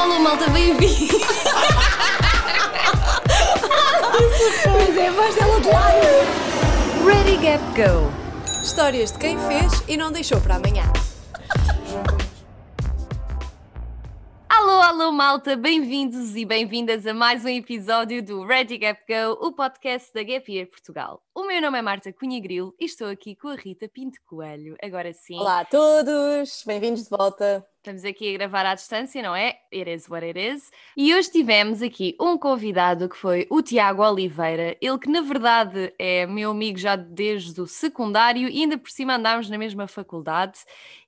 alô, malta, bem-vindo! Pois é, a voz dela de lado. Ready, Gap, Go! Histórias de quem fez e não deixou para amanhã. Alô, alô, malta, bem-vindos e bem-vindas a mais um episódio do Ready Gap Go, o podcast da Gap Year Portugal. O meu nome é Marta Cunha Grilo e estou aqui com a Rita Pinto Coelho. Agora sim. Olá a todos, bem-vindos de volta. Estamos aqui a gravar à distância, não é? It is what it is. E hoje tivemos aqui um convidado que foi o Tiago Oliveira, ele que na verdade é meu amigo já desde o secundário e ainda por cima andámos na mesma faculdade.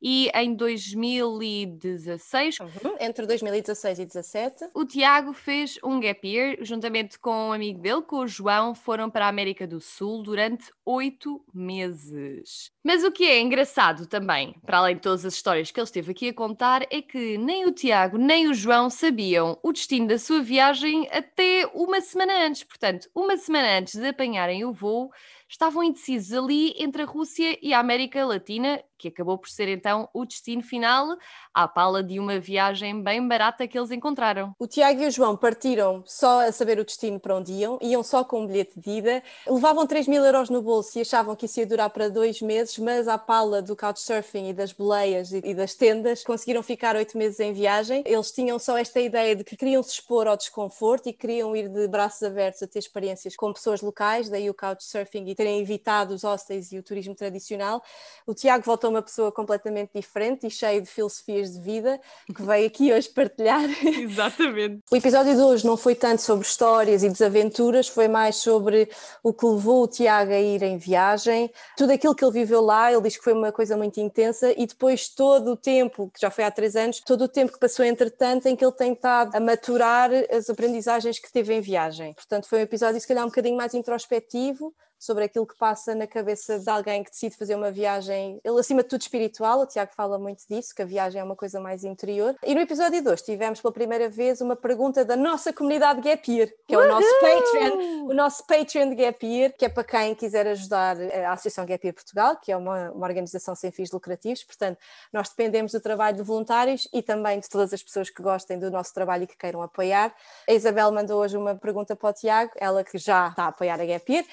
E em 2016, Uhum, Entre 2016 e 2017. o Tiago fez um gap year, juntamente com um amigo dele, com o João, foram para a América do Sul durante oito meses. Mas o que é engraçado também, para além de todas as histórias que ele esteve aqui a contar, é que nem o Tiago nem o João sabiam o destino da sua viagem até uma semana antes. Portanto, uma semana antes de apanharem o voo, estavam indecisos ali entre a Rússia e a América Latina, que acabou por ser então o destino final, à pala de uma viagem bem barata que eles encontraram. O Tiago e o João partiram só a saber o destino para onde iam, iam só com um bilhete de ida, levavam 3 mil euros no bolso e achavam que isso ia durar para dois meses, mas à pala do couchsurfing e das boleias e das tendas, conseguiram ficar oito meses em viagem. Eles tinham só esta ideia de que queriam se expor ao desconforto e queriam ir de braços abertos a ter experiências com pessoas locais, daí o couchsurfing e terem evitado os hostels e o turismo tradicional. O Tiago voltou uma pessoa completamente diferente e cheio de filosofias de vida, que veio aqui hoje partilhar. Exatamente. O episódio de hoje não foi tanto sobre histórias e desaventuras, foi mais sobre o que levou o Tiago a ir em viagem, tudo aquilo que ele viveu lá, ele diz que foi uma coisa muito intensa, e depois todo o tempo, que já foi há três anos, todo o tempo que passou entretanto em que ele tem estado a maturar as aprendizagens que teve em viagem. Portanto, foi um episódio se calhar um bocadinho mais introspectivo, sobre aquilo que passa na cabeça de alguém que decide fazer uma viagem, ele acima de tudo espiritual, o Tiago fala muito disso, que a viagem é uma coisa mais interior. E no episódio 2 tivemos pela primeira vez uma pergunta da nossa comunidade Gap Year, que é o nosso Patreon, o nosso Patreon de Gap Year, que é para quem quiser ajudar a Associação Gap Year Portugal, que é uma, uma organização sem fins lucrativos, portanto nós dependemos do trabalho de voluntários e também de todas as pessoas que gostem do nosso trabalho e que queiram apoiar. A Isabel mandou hoje uma pergunta para o Tiago, ela que já está a apoiar a Gap Year,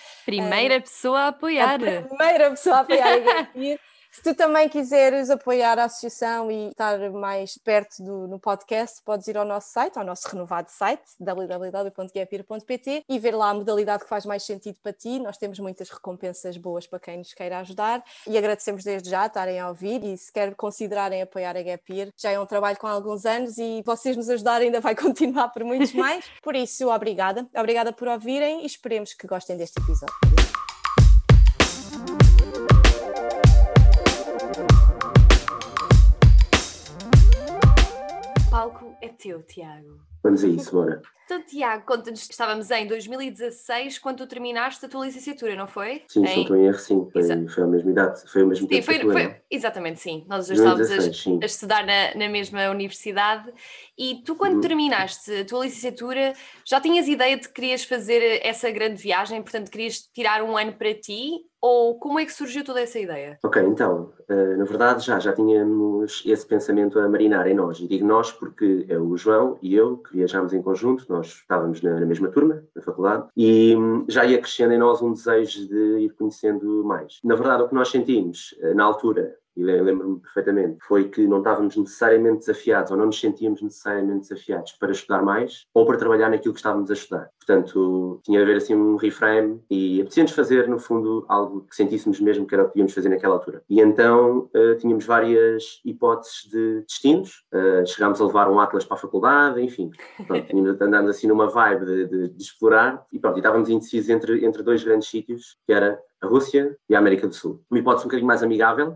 Primeira pessoa a apoiar. a primeira pessoa a apoiar. Se tu também quiseres apoiar a associação e estar mais perto do no podcast, podes ir ao nosso site, ao nosso renovado site, www.gapir.pt e ver lá a modalidade que faz mais sentido para ti. Nós temos muitas recompensas boas para quem nos queira ajudar e agradecemos desde já estarem a ouvir e se quer considerarem apoiar a Gapir, já é um trabalho com alguns anos e vocês nos ajudarem ainda vai continuar por muitos mais. Por isso, obrigada. Obrigada por ouvirem e esperemos que gostem deste episódio. É teu, Tiago. Vamos a isso, bora. Então, Tiago, conta-nos que estávamos em 2016 quando tu terminaste a tua licenciatura, não foi? Sim, Em- estou em erro, sim. Foi, foi a mesma idade, foi o mesmo tempo foi, foi- exatamente, sim. Nós já estávamos a, 2016, sim. a estudar na, na mesma universidade e tu, quando Uhum. terminaste a tua licenciatura, já tinhas ideia de que querias fazer essa grande viagem, portanto, querias tirar um ano para ti? Ou como é que surgiu toda essa ideia? Ok, então, eh, na verdade já, já tínhamos esse pensamento a marinar em nós. E digo nós porque é o João e eu que viajámos em conjunto, nós estávamos na, na mesma turma, na faculdade, e hum, já ia crescendo em nós um desejo de ir conhecendo mais. Na verdade, o que nós sentimos eh, na altura, e le- lembro-me perfeitamente, foi que não estávamos necessariamente desafiados, ou não nos sentíamos necessariamente desafiados para estudar mais, ou para trabalhar naquilo que estávamos a estudar. Portanto, tinha de haver assim um reframe e apetecia-nos fazer, no fundo, algo que sentíssemos mesmo que era o que íamos fazer naquela altura. E então eh, tínhamos várias hipóteses de destinos, eh, chegámos a levar um Atlas para a faculdade, enfim, pronto, andámos assim numa vibe de, de- de explorar e pronto, e estávamos indecisos entre, entre dois grandes sítios, que era a Rússia e a América do Sul. Uma hipótese um bocadinho mais amigável,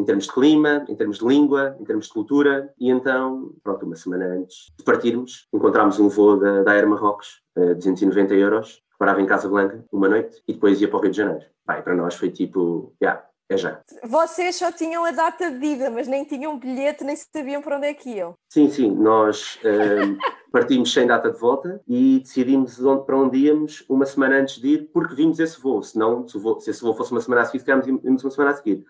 em termos de clima, em termos de língua, em termos de cultura, e então, pronto, uma semana antes de partirmos, encontramos um voo da, da Air Marrocos, eh, 290 euros, que parava em Casablanca uma noite, e depois ia para o Rio de Janeiro. Pai, para nós foi tipo, já, é já. Vocês só tinham a data de ida, mas nem tinham bilhete, nem sabiam para onde é que iam. Sim, sim, nós ehm, partimos sem data de volta e decidimos onde- para onde íamos uma semana antes de ir, porque vimos esse voo. Senão, se, o voo- se esse voo fosse uma semana a seguir, íamos uma semana a seguir.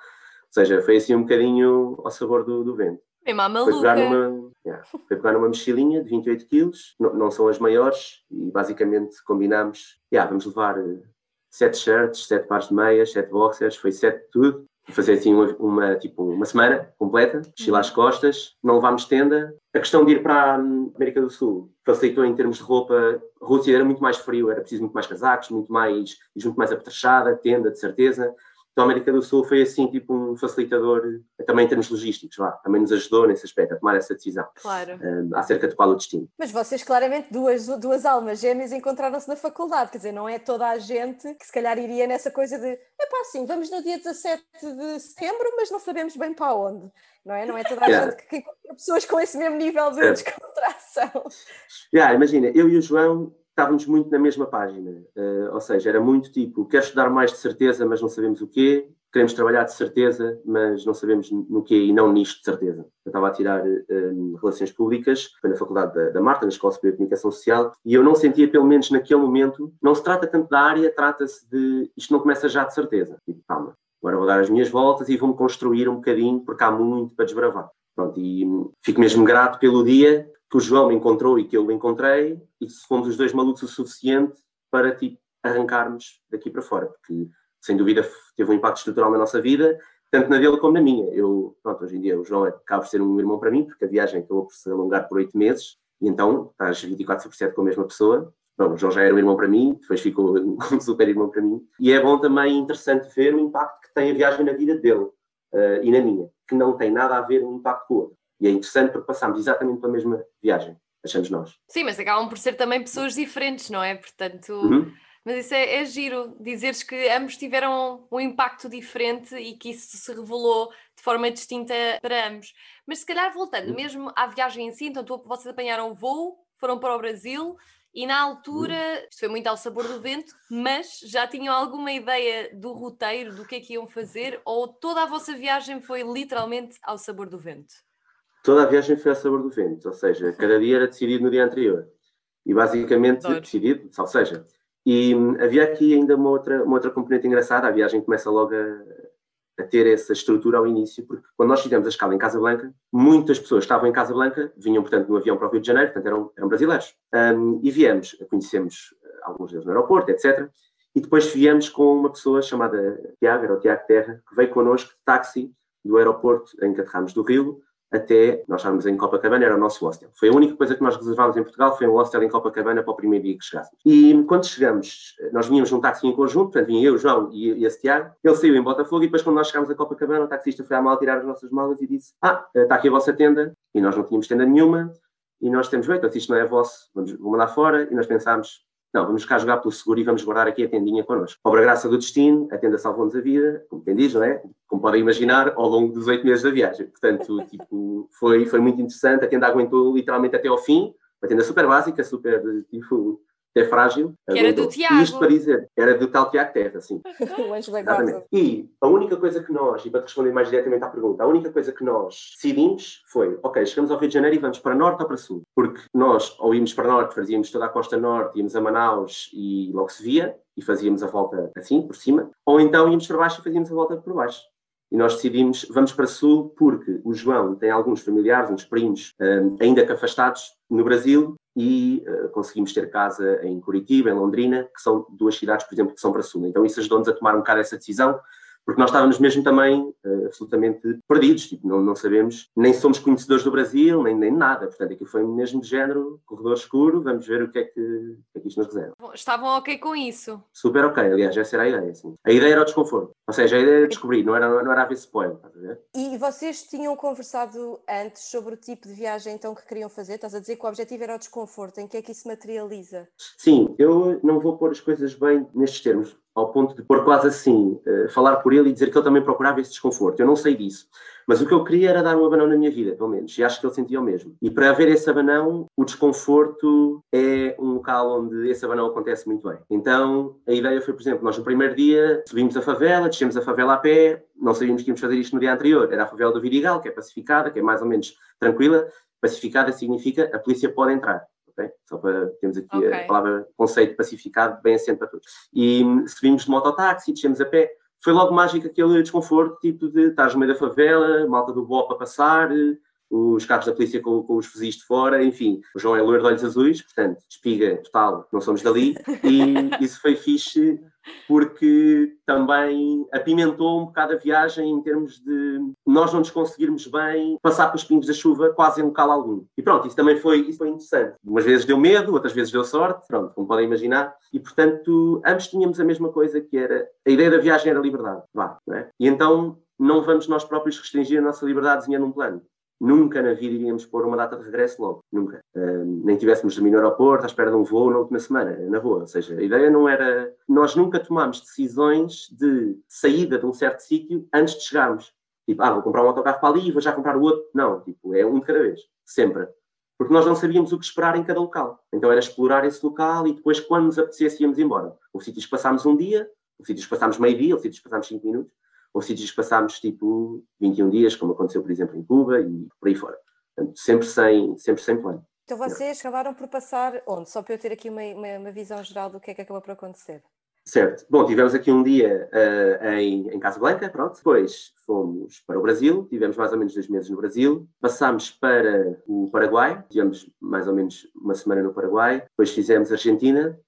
Ou seja, foi assim um bocadinho ao sabor do, do vento. Uma maluca. Foi pegar numa, yeah, foi pegar numa mochilinha de 28 quilos, não, não são as maiores, e basicamente combinámos, yeah, vamos levar eh, sete shirts, sete pares de meias, sete boxers, foi sete tudo. Fazer assim uma, uma, tipo, uma semana completa, mochila às costas, não levámos tenda. A questão de ir para a América do Sul facilitou em termos de roupa. A Rússia era muito mais frio, era preciso muito mais casacos, muito mais, muito mais apetrechada, tenda, de certeza. A América do Sul foi assim tipo um facilitador também em termos logísticos, lá, também nos ajudou nesse aspecto a tomar essa decisão claro. um, acerca de qual o destino. Mas vocês claramente duas, duas almas gêmeas encontraram-se na faculdade, quer dizer, não é toda a gente que se calhar iria nessa coisa de é pá, sim, vamos no dia 17 de setembro, mas não sabemos bem para onde, não é? Não é toda a yeah. gente que, encontra pessoas com esse mesmo nível de descontração. Yeah, imagina, eu e o João estávamos muito na mesma página. Uh, ou seja, era muito tipo, quero estudar mais de certeza, mas não sabemos o quê. Queremos trabalhar de certeza, mas não sabemos no quê e não nisto de certeza. Eu estava a tirar um, eh, Relações Públicas, foi na Faculdade da, da, Marta, na Escola Superior de Comunicação Social, e eu não sentia, pelo menos naquele momento, não se trata tanto da área, trata-se de, isto não começa já de certeza. Tipo, calma, agora vou dar as minhas voltas e vou-me construir um bocadinho, porque há muito para desbravar. Pronto, e fico mesmo grato pelo dia que o João me encontrou e que eu encontrei, e fomos os dois malucos o suficiente para tipo, arrancarmos daqui para fora, porque sem dúvida teve um impacto estrutural na nossa vida, tanto na dele como na minha. Eu, pronto, hoje em dia o João é, acaba por ser um irmão para mim, porque a viagem acabou por se alongar por oito meses, e então estás 24 por 7 com a mesma pessoa. Bom, o João já era um irmão para mim, depois ficou um super irmão para mim. E é bom também, interessante ver o impacto que tem a viagem na vida dele uh, e na minha, que não tem nada a ver um impacto com o outro. E é interessante porque passámos exatamente pela mesma viagem, achamos nós. Sim, mas acabam por ser também pessoas diferentes, não é? Portanto, uhum. mas isso é, é, giro, dizeres que ambos tiveram um impacto diferente e que isso se revelou de forma distinta para ambos. Mas se calhar voltando uhum. mesmo à viagem em si, então tu, vocês apanharam o voo, foram para o Brasil e na altura, uhum. isto foi muito ao sabor do vento, mas já tinham alguma ideia do roteiro, do que é que iam fazer, ou toda a vossa viagem foi literalmente ao sabor do vento? Toda a viagem foi a sabor do vento, ou seja, cada dia era decidido no dia anterior. E basicamente Dói. decidido, ou seja, e hum, havia aqui ainda uma outra, uma outra componente engraçada, a viagem começa logo a, a, ter essa estrutura ao início, porque quando nós fizemos a escala em Casablanca, muitas pessoas estavam em Casablanca, vinham, portanto, no avião para o Rio de Janeiro, portanto, eram, eram brasileiros. Um, e viemos, conhecemos alguns deles no aeroporto, etc. E depois viemos com uma pessoa chamada Tiago, era o Tiago Terra, que veio connosco de táxi do aeroporto em que aterramos do Rio, até nós estávamos em Copacabana, era o nosso hostel. Foi a única coisa que nós reservámos em Portugal, foi um hostel em Copacabana para o primeiro dia que chegássemos. E quando chegamos, nós vínhamos num táxi em conjunto, portanto vinha eu, João e, e esse Tiago, ele saiu em Botafogo e depois quando nós chegámos a Copacabana, o taxista foi à mala tirar as nossas malas e disse, ah, está aqui a vossa tenda, e nós não tínhamos tenda nenhuma, e nós temos, bem, então isto não é vosso, vamos, mandar fora, e nós pensámos, não, vamos cá jogar pelo seguro e vamos guardar aqui a tendinha connosco. Obra graça do destino, a tenda salvou-nos a vida, como quem diz, não é? Como podem imaginar, ao longo dos oito meses da viagem. Portanto, tipo, foi, foi muito interessante, a tenda aguentou literalmente até ao fim, uma tenda super básica, super, tipo, é frágil. Que era do Tiago. Isto para dizer, era do tal Tiago Terra, sim. Exatamente. E a única coisa que nós, e para te responder mais diretamente à pergunta, a única coisa que nós decidimos foi, ok, chegamos ao Rio de Janeiro e vamos para norte ou para sul? Porque nós, ou íamos para norte, fazíamos toda a costa norte, íamos a Manaus e logo se via, e fazíamos a volta assim, por cima, ou então íamos para baixo e fazíamos a volta por baixo. E nós decidimos, vamos para sul, porque o João tem alguns familiares, uns primos, um, ainda que afastados no Brasil, e uh, conseguimos ter casa em Curitiba, em Londrina, que são duas cidades, por exemplo, que são para sul. Então isso ajudou-nos a tomar um bocado essa decisão, porque nós estávamos mesmo também uh, absolutamente perdidos, tipo, não, não, sabemos, nem somos conhecedores do Brasil, nem, nem nada, portanto aquilo foi mesmo de género, corredor escuro, vamos ver o que é que, o que, é que isto nos reserva. Estavam ok com isso? Super ok, aliás, essa era a ideia, sim. A ideia era o desconforto, ou seja, a ideia era descobrir, não era, não era haver spoiler, estás a ver? E vocês tinham conversado antes sobre o tipo de viagem então que queriam fazer? Estás a dizer que o objetivo era o desconforto, em que é que isso materializa? Sim, eu não vou pôr as coisas bem nestes termos, ao ponto de pôr quase assim, uh, falar por ele e dizer que ele também procurava esse desconforto. Eu não sei disso. Mas o que eu queria era dar um abanão na minha vida, pelo menos, e acho que ele sentia o mesmo. E para haver esse abanão, o desconforto é um local onde esse abanão acontece muito bem. Então, a ideia foi, por exemplo, nós no primeiro dia subimos a favela, descemos a favela a pé, não sabíamos que íamos fazer isto no dia anterior. Era a favela do Vidigal, que é pacificada, que é mais ou menos tranquila. Pacificada significa a polícia pode entrar. Okay? Só para termos aqui okay. a palavra conceito pacificado bem assente para todos. E subimos de mototáxi, descemos a pé. Foi logo mágico aquele desconforto, tipo de estar no meio da favela, malta do BOP a passar, os carros da polícia com, com os fuzis de fora, enfim. O João é loiro de olhos azuis, portanto, espiga total, não somos dali. E isso foi fixe porque também apimentou um bocado a viagem em termos de nós não nos conseguirmos bem passar pelos pingos da chuva quase em local algum. E pronto, isso também foi, isso foi interessante. Umas vezes deu medo, outras vezes deu sorte, pronto, como podem imaginar. E portanto, ambos tínhamos a mesma coisa que era a ideia da viagem era liberdade. Vá, é? E então não vamos nós próprios restringir a nossa liberdade desenhando um plano. Nunca na vida iríamos pôr uma data de regresso logo, nunca. Uh, nem tivéssemos de no aeroporto à espera de um voo na última semana, na boa. Ou seja, a ideia não era. Nós nunca tomámos decisões de saída de um certo sítio antes de chegarmos. Tipo, ah, vou comprar um autocarro para ali e vou já comprar o outro. Não, tipo, é um de cada vez, sempre. Porque nós não sabíamos o que esperar em cada local. Então era explorar esse local e depois, quando nos apetecesse, íamos embora. Houve sítios que passámos um dia, houve sítios que passámos meio dia, houve sítios que passámos cinco minutos ou sítios que passámos tipo 21 dias, como aconteceu, por exemplo, em Cuba e por aí fora. Portanto, sempre sem, sempre sem plano. Então vocês acabaram por passar onde? Só para eu ter aqui uma, uma, uma visão geral do que é que acabou por acontecer. Certo. Bom, tivemos aqui um dia uh, em, em Casablanca, pronto. Depois fomos para o Brasil, tivemos mais ou menos dois meses no Brasil. Passámos para o Paraguai, tivemos mais ou menos uma semana no Paraguai. Depois fizemos Argentina,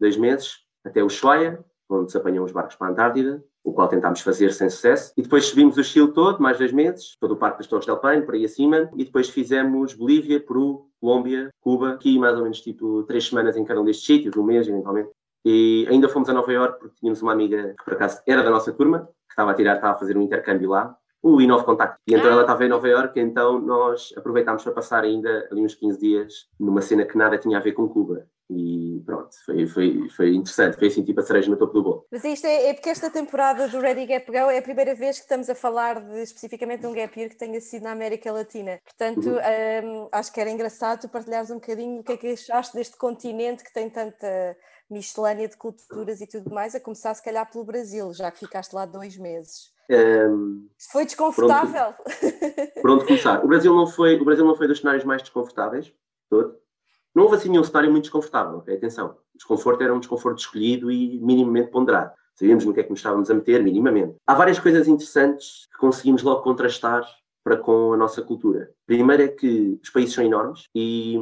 dois meses, até o Ushuaia, onde se apanham os barcos para a Antártida o qual tentámos fazer sem sucesso. E depois subimos o Chile todo, mais dois meses, todo o Parque das Torres del Paine, por aí acima, e depois fizemos Bolívia, Peru, Colômbia, Cuba, aqui mais ou menos tipo três semanas em cada um destes sítios, um mês eventualmente. E ainda fomos a Nova York porque tínhamos uma amiga que por acaso era da nossa turma, que estava a tirar, estava a fazer um intercâmbio lá, o Inove Contact. E então ah. ela estava em Nova York, então nós aproveitámos para passar ainda ali uns 15 dias numa cena que nada tinha a ver com Cuba. E pronto, foi, foi, foi interessante, foi assim tipo a cereja no topo do bolo. Mas isto é, é, porque esta temporada do Ready Gap Go é a primeira vez que estamos a falar de, especificamente de um gap year que tenha sido na América Latina. Portanto, uhum. um, acho que era engraçado tu partilhares um bocadinho o que é que achaste deste continente que tem tanta miscelânea de culturas e tudo mais, a começar se calhar pelo Brasil, já que ficaste lá dois meses. Um, foi desconfortável. Pronto, começar. O Brasil não foi, o Brasil não foi dos cenários mais desconfortáveis, todo. Não houve assim nenhum cenário muito desconfortável, okay? atenção. O desconforto era um desconforto escolhido e minimamente ponderado. Sabíamos no que é que nos estávamos a meter, minimamente. Há várias coisas interessantes que conseguimos logo contrastar para com a nossa cultura. Primeiro é que os países são enormes e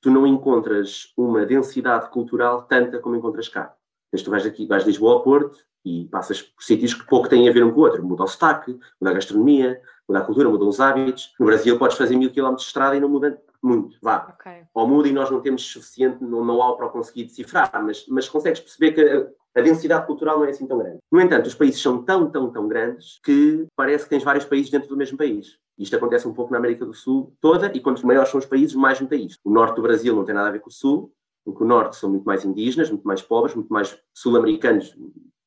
tu não encontras uma densidade cultural tanta como encontras cá. Mas tu vais aqui, vais de Lisboa ao Porto e passas por sítios que pouco têm a ver um com o outro. Muda o sotaque, muda a gastronomia, muda a cultura, mudam os hábitos. No Brasil podes fazer mil quilómetros de estrada e não muda muito, vá. Okay. Ou muda e nós não temos suficiente não, não há para conseguir decifrar, mas, mas consegues perceber que a, a, densidade cultural não é assim tão grande. No entanto, os países são tão, tão, tão grandes que parece que tens vários países dentro do mesmo país. Isto acontece um pouco na América do Sul toda, e quanto maiores são os países, mais nota isto. O norte do Brasil não tem nada a ver com o sul, porque o norte são muito mais indígenas, muito mais pobres, muito mais sul-americanos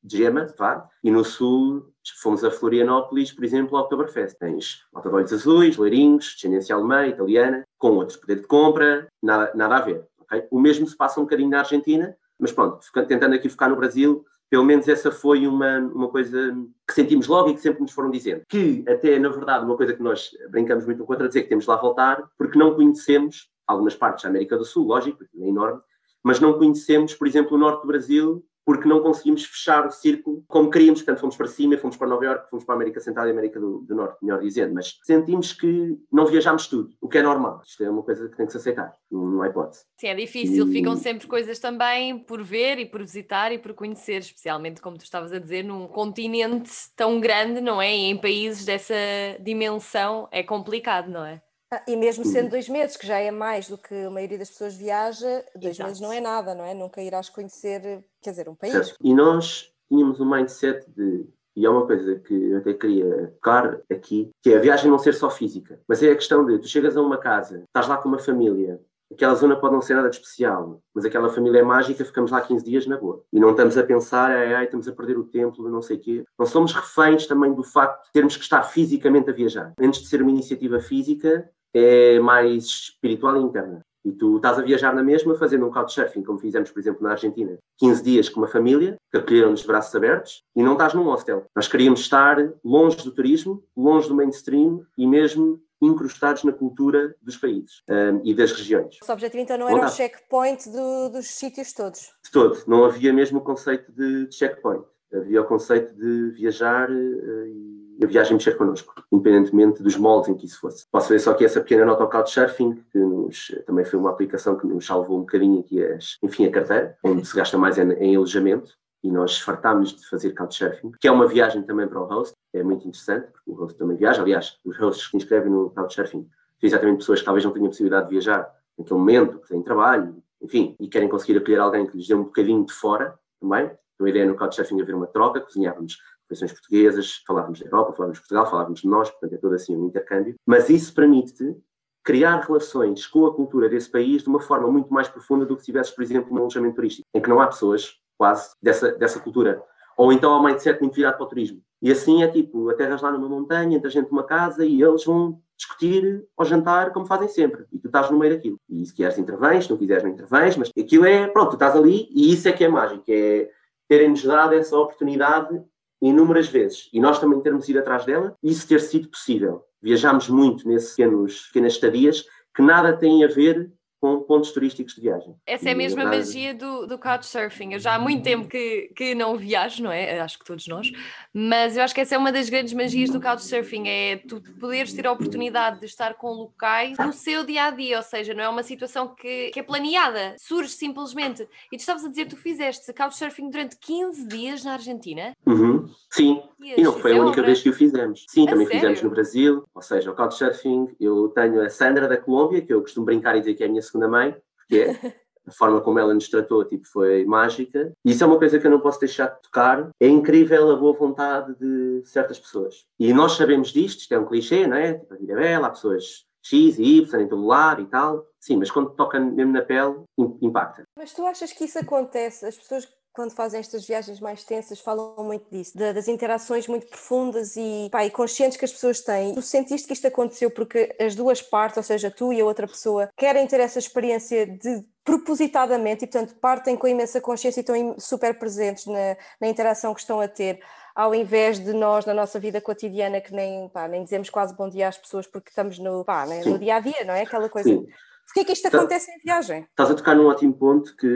de gema, vá, e no sul fomos a Florianópolis, por exemplo, ao Oktoberfest. Tens malta de olhos azuis, loirinhos, descendência alemã, italiana, com outros poder de compra, nada, nada a ver. Okay? O mesmo se passa um bocadinho na Argentina, mas pronto, tentando aqui focar no Brasil, pelo menos essa foi uma, uma coisa que sentimos logo e que sempre nos foram dizendo. Que até, na verdade, uma coisa que nós brincamos muito com outra, dizer que temos lá voltar, porque não conhecemos algumas partes da América do Sul, lógico, é enorme, mas não conhecemos, por exemplo, o norte do Brasil porque não conseguimos fechar o círculo como queríamos. Portanto, fomos para cima, fomos para Nova Iorque, fomos para a América Central e América do, do, Norte, melhor dizendo, mas sentimos que não viajámos tudo, o que é normal. Isto é uma coisa que tem que se aceitar, não há hipótese. Sim, é difícil, e... ficam sempre coisas também por ver e por visitar e por conhecer, especialmente, como tu estavas a dizer, num continente tão grande, não é? E em países dessa dimensão é complicado, não é? Ah, e mesmo sendo dois meses, que já é mais do que a maioria das pessoas viaja, dois Exato. meses não é nada, não é? Nunca irás conhecer, quer dizer, um país. E nós tínhamos um mindset de, e é uma coisa que eu até queria tocar aqui, que é a viagem não ser só física, mas é a questão de tu chegas a uma casa, estás lá com uma família, aquela zona pode não ser nada de especial, mas aquela família é mágica, ficamos lá 15 dias na boa. E não estamos a pensar, ai, ai, estamos a perder o tempo, não sei o quê. Não somos reféns também do facto de termos que estar fisicamente a viajar. Antes de ser uma iniciativa física, é mais espiritual e interna. E tu estás a viajar na mesma, fazendo um couchsurfing, como fizemos, por exemplo, na Argentina. 15 dias com uma família, que acolheram-nos de braços abertos, e não estás num hostel. Nós queríamos estar longe do turismo, longe do mainstream e mesmo incrustados na cultura dos países um, e das regiões. O objetivo então não era o checkpoint do, dos sítios todos? De todo. Não havia mesmo o conceito de, de checkpoint. Havia o conceito de viajar uh, e a viagem mexer connosco, independentemente dos moldes em que isso fosse. Posso ver só que essa pequena nota ao Couchsurfing, que nos, também foi uma aplicação que nos salvou um bocadinho aqui, as, enfim, a carteira, onde se gasta mais em, em alojamento, e nós fartámos de fazer Couchsurfing, que é uma viagem também para o host, é muito interessante, porque o host também viaja, aliás, os hosts que se inscrevem no Couchsurfing são exatamente pessoas que talvez não tenham possibilidade de viajar naquele momento, que têm trabalho, enfim, e querem conseguir acolher alguém que lhes dê um bocadinho de fora também. Então a ideia no Couchsurfing haver uma troca, cozinhávamos refeições portuguesas, falávamos da Europa, falávamos de Portugal, falávamos de nós, portanto é todo assim um intercâmbio. Mas isso permite-te criar relações com a cultura desse país de uma forma muito mais profunda do que se tivesses, por exemplo, num alojamento turístico, em que não há pessoas quase dessa, dessa cultura. Ou então há um mindset muito virado para o turismo. E assim é tipo, aterras lá numa montanha, entra gente numa casa e eles vão discutir ao jantar como fazem sempre. E tu estás no meio daquilo. E se queres intervens, se não quiseres não intervens, mas aquilo é, pronto, tu estás ali e isso é que é mágico, é terem-nos dado essa oportunidade inúmeras vezes. E nós também termos ido atrás dela isso ter sido possível. Viajámos muito nesses pequenos, pequenas estadias que nada têm a ver pontos turísticos de viagem. Essa é a mesma magia do, do Couchsurfing. Eu já há muito tempo que, que não viajo, não é? Acho que todos nós, mas eu acho que essa é uma das grandes magias do Couchsurfing, é tu poderes ter a oportunidade de estar com locais no seu dia a dia, ou seja, não é uma situação que, que é planeada, surge simplesmente. E tu estavas a dizer, tu fizeste Couchsurfing durante 15 dias na Argentina? Uhum. Sim, e não foi a única vez que o fizemos. Sim, a também sério? fizemos no Brasil, ou seja, o Couchsurfing, eu tenho a Sandra da Colômbia, que eu costumo brincar e dizer que é a minha segunda mãe, porque é. A forma como ela nos tratou tipo, foi mágica. E isso é uma coisa que eu não posso deixar de tocar. É incrível a boa vontade de certas pessoas. E nós sabemos disto, isto é um clichê, não é? Tipo, a vida é bela, há pessoas X e Y em todo lado e tal. Sim, mas quando toca mesmo na pele, impacta. Mas tu achas que isso acontece? As pessoas quando fazem estas viagens mais tensas, falam muito disso, das interações muito profundas e, pá, e conscientes que as pessoas têm. Tu sentiste que isto aconteceu porque as duas partes, ou seja, tu e a outra pessoa, querem ter essa experiência de propositadamente e, portanto, partem com imensa consciência e estão super presentes na, na interação que estão a ter, ao invés de nós, na nossa vida cotidiana, que nem, pá, nem dizemos quase bom dia às pessoas porque estamos no, pá, né, no dia a dia, não é? Aquela coisa. Sim. Porquê é que isto tá acontece em viagem? Estás a tocar num ótimo ponto que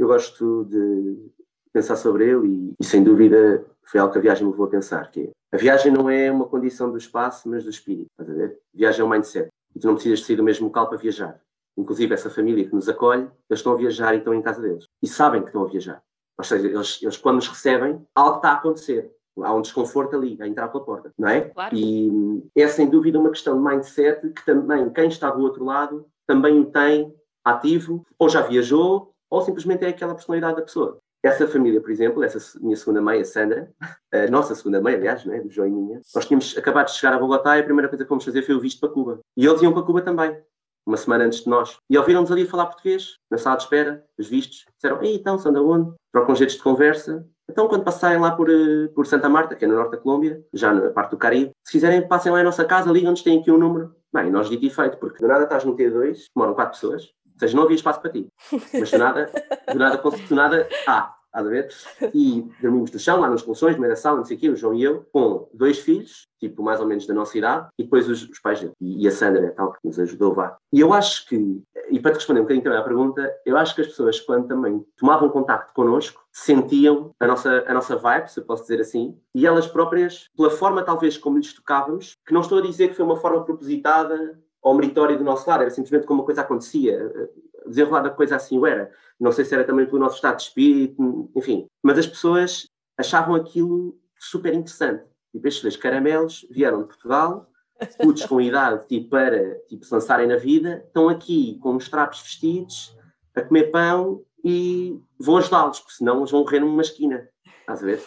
eu gosto de pensar sobre ele e, e, sem dúvida foi algo que a viagem me levou a pensar, que é, a viagem não é uma condição do espaço, mas do espírito, estás a ver? A viagem é um mindset. E tu não precisas de sair do mesmo local para viajar. Inclusive essa família que nos acolhe, eles estão a viajar e estão em casa deles. E sabem que estão a viajar. Ou seja, eles, eles quando nos recebem, algo está a acontecer. Há um desconforto ali, a entrar pela porta, não é? Claro. E é sem dúvida uma questão de mindset que também quem está do outro lado também o tem ativo, ou já viajou, ou simplesmente é aquela personalidade da pessoa. Essa família, por exemplo, essa minha segunda mãe, a Sandra, a nossa segunda mãe, aliás, né, do João minha, nós tínhamos acabado de chegar a Bogotá e a primeira coisa que fomos fazer foi o visto para Cuba. E eles iam para Cuba também, uma semana antes de nós. E ouviram-nos ali falar português, na sala de espera, os vistos. Disseram, ei, então, são da onde? Trocam jeitos de conversa. Então, quando passarem lá por, eh, por Santa Marta, que é no norte da Colômbia, já na parte do Caribe, se quiserem, passem lá em nossa casa, ligam-nos, têm aqui um número. Bem, nós dito e feito, porque do nada estás no T2, moram quatro pessoas, ou seja, não havia espaço para ti. Mas do nada, do nada, do nada, ah, Estás a ver? E dormimos no chão, lá nas colchões, da sala, não sei o quê, o João e eu, com dois filhos, tipo mais ou menos da nossa idade, e depois os, os pais dele, e a Sandra, tal, que nos ajudou, vá. E eu acho que, e para te responder um bocadinho também à pergunta, eu acho que as pessoas, quando também tomavam contacto connosco, sentiam a nossa, a nossa vibe, se eu posso dizer assim, e elas próprias, pela forma talvez como lhes tocávamos, que não estou a dizer que foi uma forma propositada ou meritória do nosso lado, era simplesmente como uma coisa acontecia desenrolar da coisa assim o era. Não sei se era também pelo nosso estado de espírito, enfim. Mas as pessoas achavam aquilo super interessante. Tipo, estes dois caramelos vieram de Portugal, putos com idade tipo, para tipo, se lançarem na vida, estão aqui com os trapos vestidos, a comer pão e vou ajudá-los, porque senão eles vão morrer numa esquina. Estás a ver?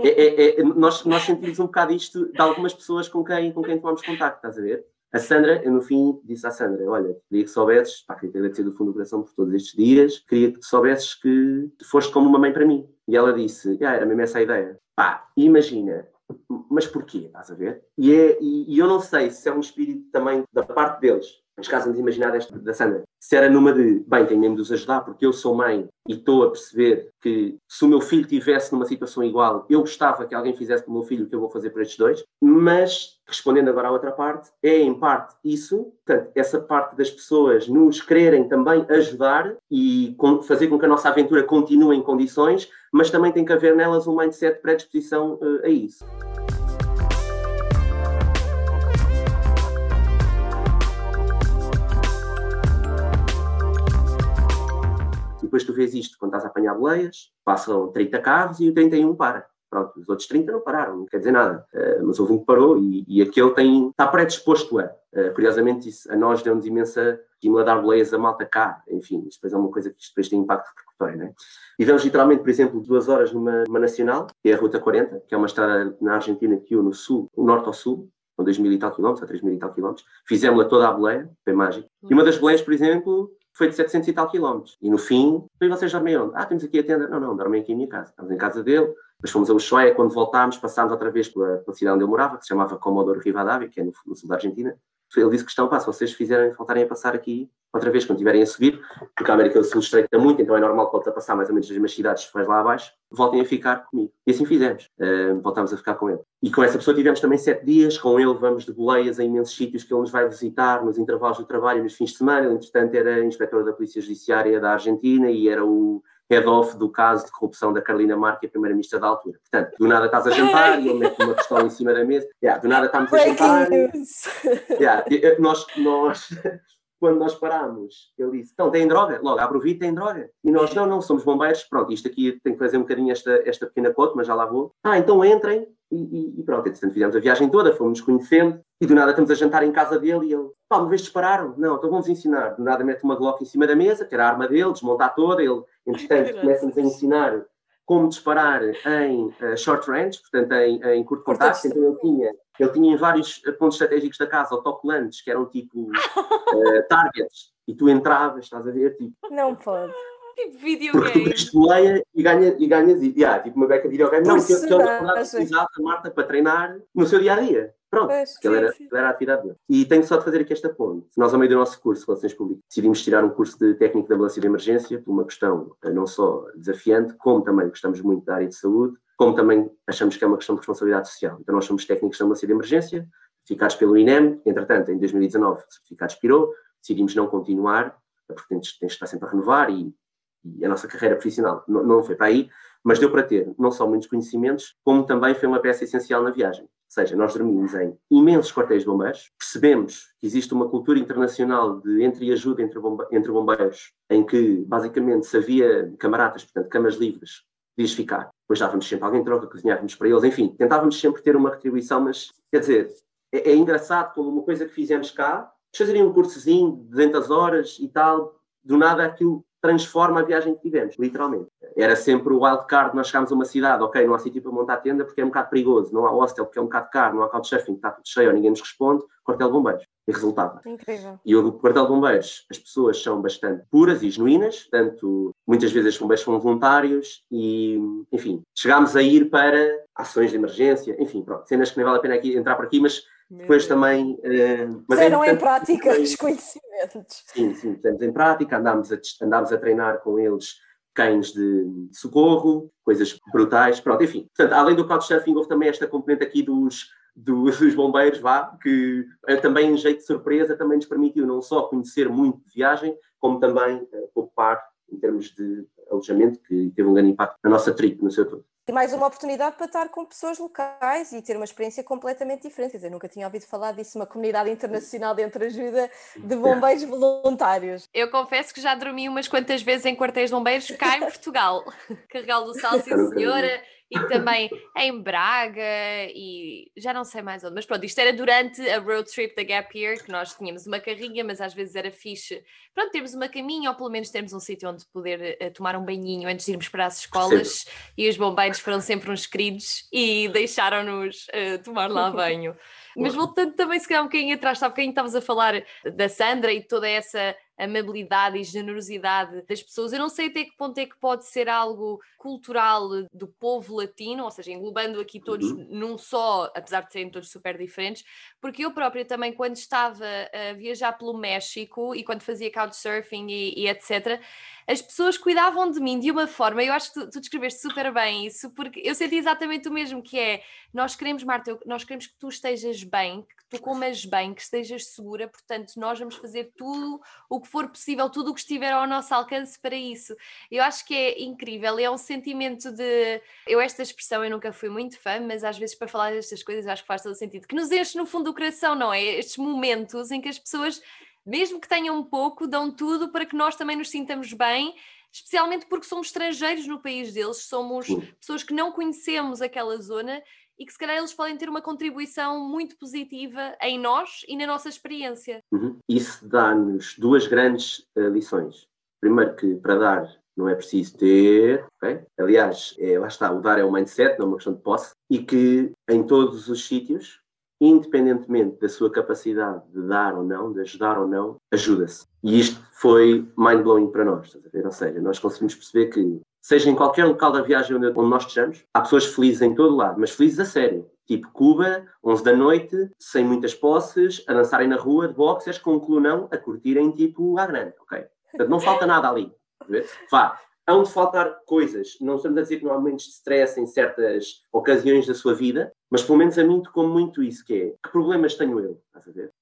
É, é, é, nós, nós sentimos um bocado isto de algumas pessoas com quem, com quem tomamos contato, estás a ver? A Sandra, eu no fim disse à Sandra: Olha, queria que soubesses, pá, queria te agradecer do fundo do coração por todos estes dias, queria que soubesses que foste como uma mãe para mim. E ela disse: Ah, era mesmo essa a ideia. Pá, imagina, mas porquê? Estás a ver? E, é, e, e eu não sei se é um espírito também da parte deles, caso nos imaginar esta da Sandra, se era numa de, bem, tenho mesmo de os ajudar porque eu sou mãe e estou a perceber que se o meu filho estivesse numa situação igual, eu gostava que alguém fizesse com o meu filho o que eu vou fazer por estes dois, mas, respondendo agora à outra parte, é em parte isso, portanto, essa parte das pessoas nos quererem também ajudar e fazer com que a nossa aventura continue em condições, mas também tem que haver nelas um mindset de predisposição uh, a isso. Depois tu vês isto, quando estás a apanhar boleias, passam 30 carros e o 31 para. Pronto, os outros 30 não pararam, não quer dizer nada. Uh, mas houve um que parou e, e aquele tem, está predisposto a. Uh, curiosamente, isso a nós deu-nos imensa estímula a dar boleias a malta cá. Enfim, isto depois é uma coisa que depois tem impacto repercutório, né? Tivemos literalmente, por exemplo, duas horas numa, numa nacional, que é a Ruta 40, que é uma estrada na Argentina que o no sul, o norte ao sul, com 2 mil e tal quilómetros, a 3 mil e tal quilómetros. Fizemos-la toda à boleia, foi mágico. E uma das boleias, por exemplo, foi de 700 e tal quilómetros. E no fim, e vocês dormem onde? Ah, temos aqui a tenda. Não, não, dormem aqui em minha casa. Estamos em casa dele, depois fomos a Ushuaia, quando voltámos, passámos outra vez pela, pela cidade onde eu morava, que se chamava Comodoro Rivadavia, que é no, no sul da Argentina. Ele disse que estão, pá, se vocês fizerem, voltarem a passar aqui outra vez, quando estiverem a subir, porque a América do Sul estreita muito, então é normal que volte a passar mais ou menos nas mesmas cidades, se lá abaixo, voltem a ficar comigo. E assim fizemos. Uh, voltámos a ficar com ele. E com essa pessoa tivemos também sete dias, com ele vamos de boleias a imensos sítios que ele nos vai visitar, nos intervalos do trabalho, nos fins de semana. Ele, entretanto, era inspetor da Polícia Judiciária da Argentina e era o head-off do caso de corrupção da Carolina Marque, a primeira-ministra da altura. Portanto, do nada estás a jantar e ele mete uma pistola em cima da mesa. Yeah, do nada estamos a jantar. Yeah, nós, nós, quando nós parámos, ele disse, então, tem droga? Logo, abre o vidro, tem droga. E nós, não, não, somos bombeiros. Pronto, isto aqui tem que fazer um bocadinho esta, esta pequena cote, mas já lá vou. Ah, então entrem. E, e, e pronto, entretanto fizemos a viagem toda, fomos conhecendo. E do nada estamos a jantar em casa dele e ele, pá, uma vez dispararam? Não, então vamos ensinar. Do nada mete uma Glock em cima da mesa, que era a arma dele, desmontar toda. Ele, entretanto, começa-nos a ensinar como disparar em uh, short range, portanto, em, em curto contacto. Então ele tinha ele tinha em vários pontos estratégicos da casa autocolantes, que eram tipo uh, targets, e tu entravas, estás a ver? Tipo, não pode. Tipo videogame. Porque tu boleia e, ganha, e ganhas, yeah, tipo uma beca de videogame. Não, que, que ele utilizava a Marta para treinar no seu dia a dia. Pronto, pois, que sim, era, era a atividade dele. E tenho só de fazer aqui esta ponte. Nós, ao meio do nosso curso de Relações Públicas, decidimos tirar um curso de técnico de ambulância de emergência, por uma questão eh, não só desafiante, como também gostamos muito da área de saúde como também achamos que é uma questão de responsabilidade social. Então, nós somos técnicos de ambulância de emergência, certificados pelo INEM, entretanto, em 2019, o certificado expirou, decidimos não continuar, porque tens, tens de estar sempre a renovar e, e a nossa carreira profissional não, não, foi para aí, mas deu para ter não só muitos conhecimentos, como também foi uma peça essencial na viagem. Ou seja, nós dormimos em imensos quartéis de bombeiros, percebemos que existe uma cultura internacional de entre e ajuda entre, bombe entre bombeiros, em que basicamente se havia camaradas, portanto, camas livres, podias ficar. Depois dávamos sempre alguém troca, cozinhávamos para eles, enfim, tentávamos sempre ter uma retribuição, mas quer dizer, é, é engraçado como uma coisa que fizemos cá, fazerem um cursozinho de 200 horas e tal, do nada aquilo transforma a viagem que tivemos, literalmente. Era sempre o wildcard, nós chegámos a uma cidade, ok, não há sítio para montar a tenda porque é um bocado perigoso, não há hostel porque é um bocado caro, não há couchsurfing, está tudo cheio, ninguém nos responde, quartel de bombeiros. E resultava. Incrível. E o quartel de bombeiros, as pessoas são bastante puras e genuínas, portanto, muitas vezes os bombeiros são voluntários e, enfim, chegámos a ir para ações de emergência, enfim, pronto, cenas que nem vale a pena aqui, entrar por aqui, mas depois também. Uh, mas Puseram é, em prática os conhecimentos. Sim, sim, pusemos em prática, andámos a, andámos a treinar com eles cães de socorro, coisas brutais, pronto, enfim. Portanto, além do couchsurfing, houve também esta componente aqui dos, dos bombeiros, vá, que eh, também em jeito de surpresa também nos permitiu não só conhecer muito de viagem, como também uh, poupar em termos de alojamento, que teve um grande impacto na nossa trip, no seu todo e mais uma oportunidade para estar com pessoas locais e ter uma experiência completamente diferente. Quer dizer, nunca tinha ouvido falar disso, uma comunidade internacional de entreajuda de bombeiros voluntários. Eu confesso que já dormi umas quantas vezes em quartéis de bombeiros cá em Portugal. Carregal do Sal, sim senhora e também em Braga e já não sei mais onde, mas pronto, isto era durante a road trip da Gap Year, que nós tínhamos uma carrinha, mas às vezes era fixe, pronto, temos uma caminha ou pelo menos temos um sítio onde poder uh, tomar um banhinho antes de irmos para as escolas Sim. e os bombeiros foram sempre uns queridos e deixaram-nos uh, tomar lá banho. Mas voltando também, se calhar, um bocadinho atrás, há bocadinho estavas a falar da Sandra e toda essa amabilidade e generosidade das pessoas. Eu não sei até que ponto é que pode ser algo cultural do povo latino, ou seja, englobando aqui todos uhum. num só, apesar de serem todos super diferentes, porque eu própria também, quando estava a viajar pelo México e quando fazia couchsurfing e, e etc., as pessoas cuidavam de mim de uma forma, eu acho que tu, tu descreveste super bem isso, porque eu senti exatamente o mesmo, que é, nós queremos, Marta, nós queremos que tu estejas bem, que tu comas bem, que estejas segura, portanto, nós vamos fazer tudo o que for possível, tudo o que estiver ao nosso alcance para isso. Eu acho que é incrível, é um sentimento de, eu esta expressão eu nunca fui muito fã, mas às vezes para falar destas coisas acho que faz todo sentido, que nos enche no fundo do coração, não é? Estes momentos em que as pessoas mesmo que tenham um pouco, dão tudo para que nós também nos sintamos bem especialmente porque somos estrangeiros no país deles, somos pessoas que não conhecemos aquela zona e que se calhar eles podem ter uma contribuição muito positiva em nós e na nossa experiência. Uhum. Isso dá-nos duas grandes uh, lições. Primeiro que para dar não é preciso ter, okay? aliás, é, lá está, o dar é um mindset, não é uma questão de posse, e que em todos os sítios, independentemente da sua capacidade de dar ou não, de ajudar ou não, ajuda-se. E isto foi mind-blowing para nós, ou seja, nós conseguimos perceber que, seja em qualquer local da viagem onde, nós estejamos, há pessoas felizes em todo lado, mas felizes a sério. Tipo Cuba, 11 da noite, sem muitas posses, a dançarem na rua de boxers com um colunão, a curtirem tipo à grande, ok? Portanto, não falta nada ali. Vá, hão de faltar coisas. Não estamos a dizer que não há momentos de em certas ocasiões da sua vida, mas pelo menos a mim tocou muito isso, que é, que problemas tenho eu?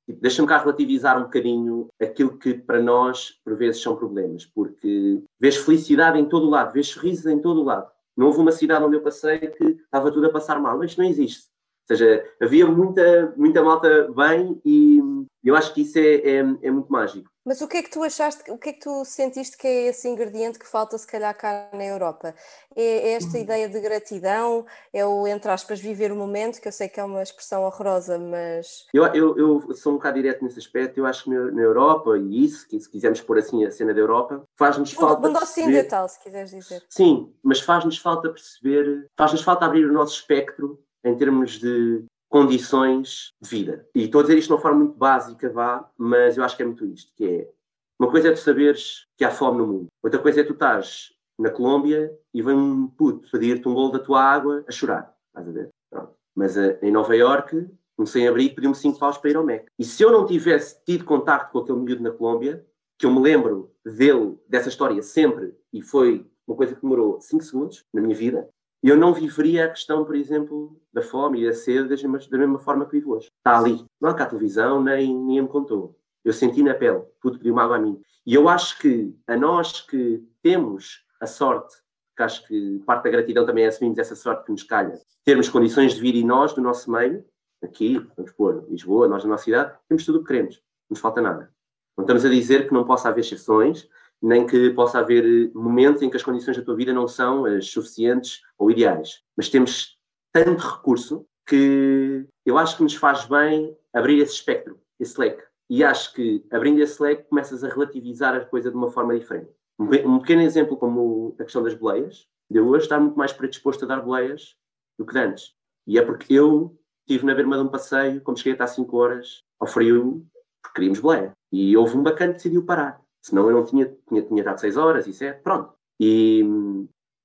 Tipo, Deixa-me cá relativizar um bocadinho aquilo que para nós, por vezes, são problemas, porque vês felicidade em todo o lado, vês sorrisos em todo o lado. Não houve uma cidade onde eu passei que estava tudo a passar mal, isto não existe. Ou seja, havia muita, muita malta bem e eu acho que isso é, é, é muito mágico. Mas o que é que tu achaste, o que é que tu sentiste que é esse ingrediente que falta se calhar cá na Europa? É, é esta uhum. ideia de gratidão? É o, entre aspas, viver o momento, que eu sei que é uma expressão horrorosa, mas... Eu, eu, eu sou um bocado direto nesse aspecto, eu acho que na, na Europa, e isso, que se quisermos pôr assim a cena da Europa, faz-nos falta Mundo perceber... ocidental, se quiseres dizer. Sim, mas faz-nos falta perceber, faz-nos falta abrir o nosso espectro em termos de condições de vida. E estou a dizer isto de uma forma muito básica, vá, mas eu acho que é muito isto, que é uma coisa é tu saberes que há fome no mundo, outra coisa é tu estás na Colômbia e vem um puto pedir-te um bolo da tua água a chorar, estás a ver? Pronto. Mas uh, em Nova Iorque, um sem-abrigo pediu-me 5 paus para ir ao Mac. E se eu não tivesse tido contacto com aquele miúdo na Colômbia, que eu me lembro dele, dessa história sempre, e foi uma coisa que demorou 5 segundos na minha vida, eu não viveria a questão, por exemplo, da fome e da sede da mesma forma que vivo hoje. Está ali. Não há cá televisão, nem ninguém me contou. Eu senti na pele, tudo pediu uma água a mim. E eu acho que a nós que temos a sorte, que acho que parte da gratidão também é assumirmos essa sorte que nos calha, termos condições de vir e nós, do nosso meio, aqui, vamos pôr Lisboa, nós na nossa cidade, temos tudo o que queremos. Não nos falta nada. Não estamos a dizer que não possa haver exceções, nem que possa haver eh, momentos em que as condições da tua vida não são as suficientes ou ideais. Mas temos tanto recurso que eu acho que nos faz bem abrir esse espectro, esse leque. E acho que abrindo esse leque começas a relativizar a coisa de uma forma diferente. Um pequeno exemplo como a questão das boleias, de hoje estar muito mais predisposto a dar boleias do que antes. E é porque eu estive na berma de um passeio, como cheguei a estar 5 horas, ao frio, porque queríamos boleia. E houve um bacana que decidiu parar. Senão eu não tinha, tinha, tinha dado 6 horas e 7, pronto. E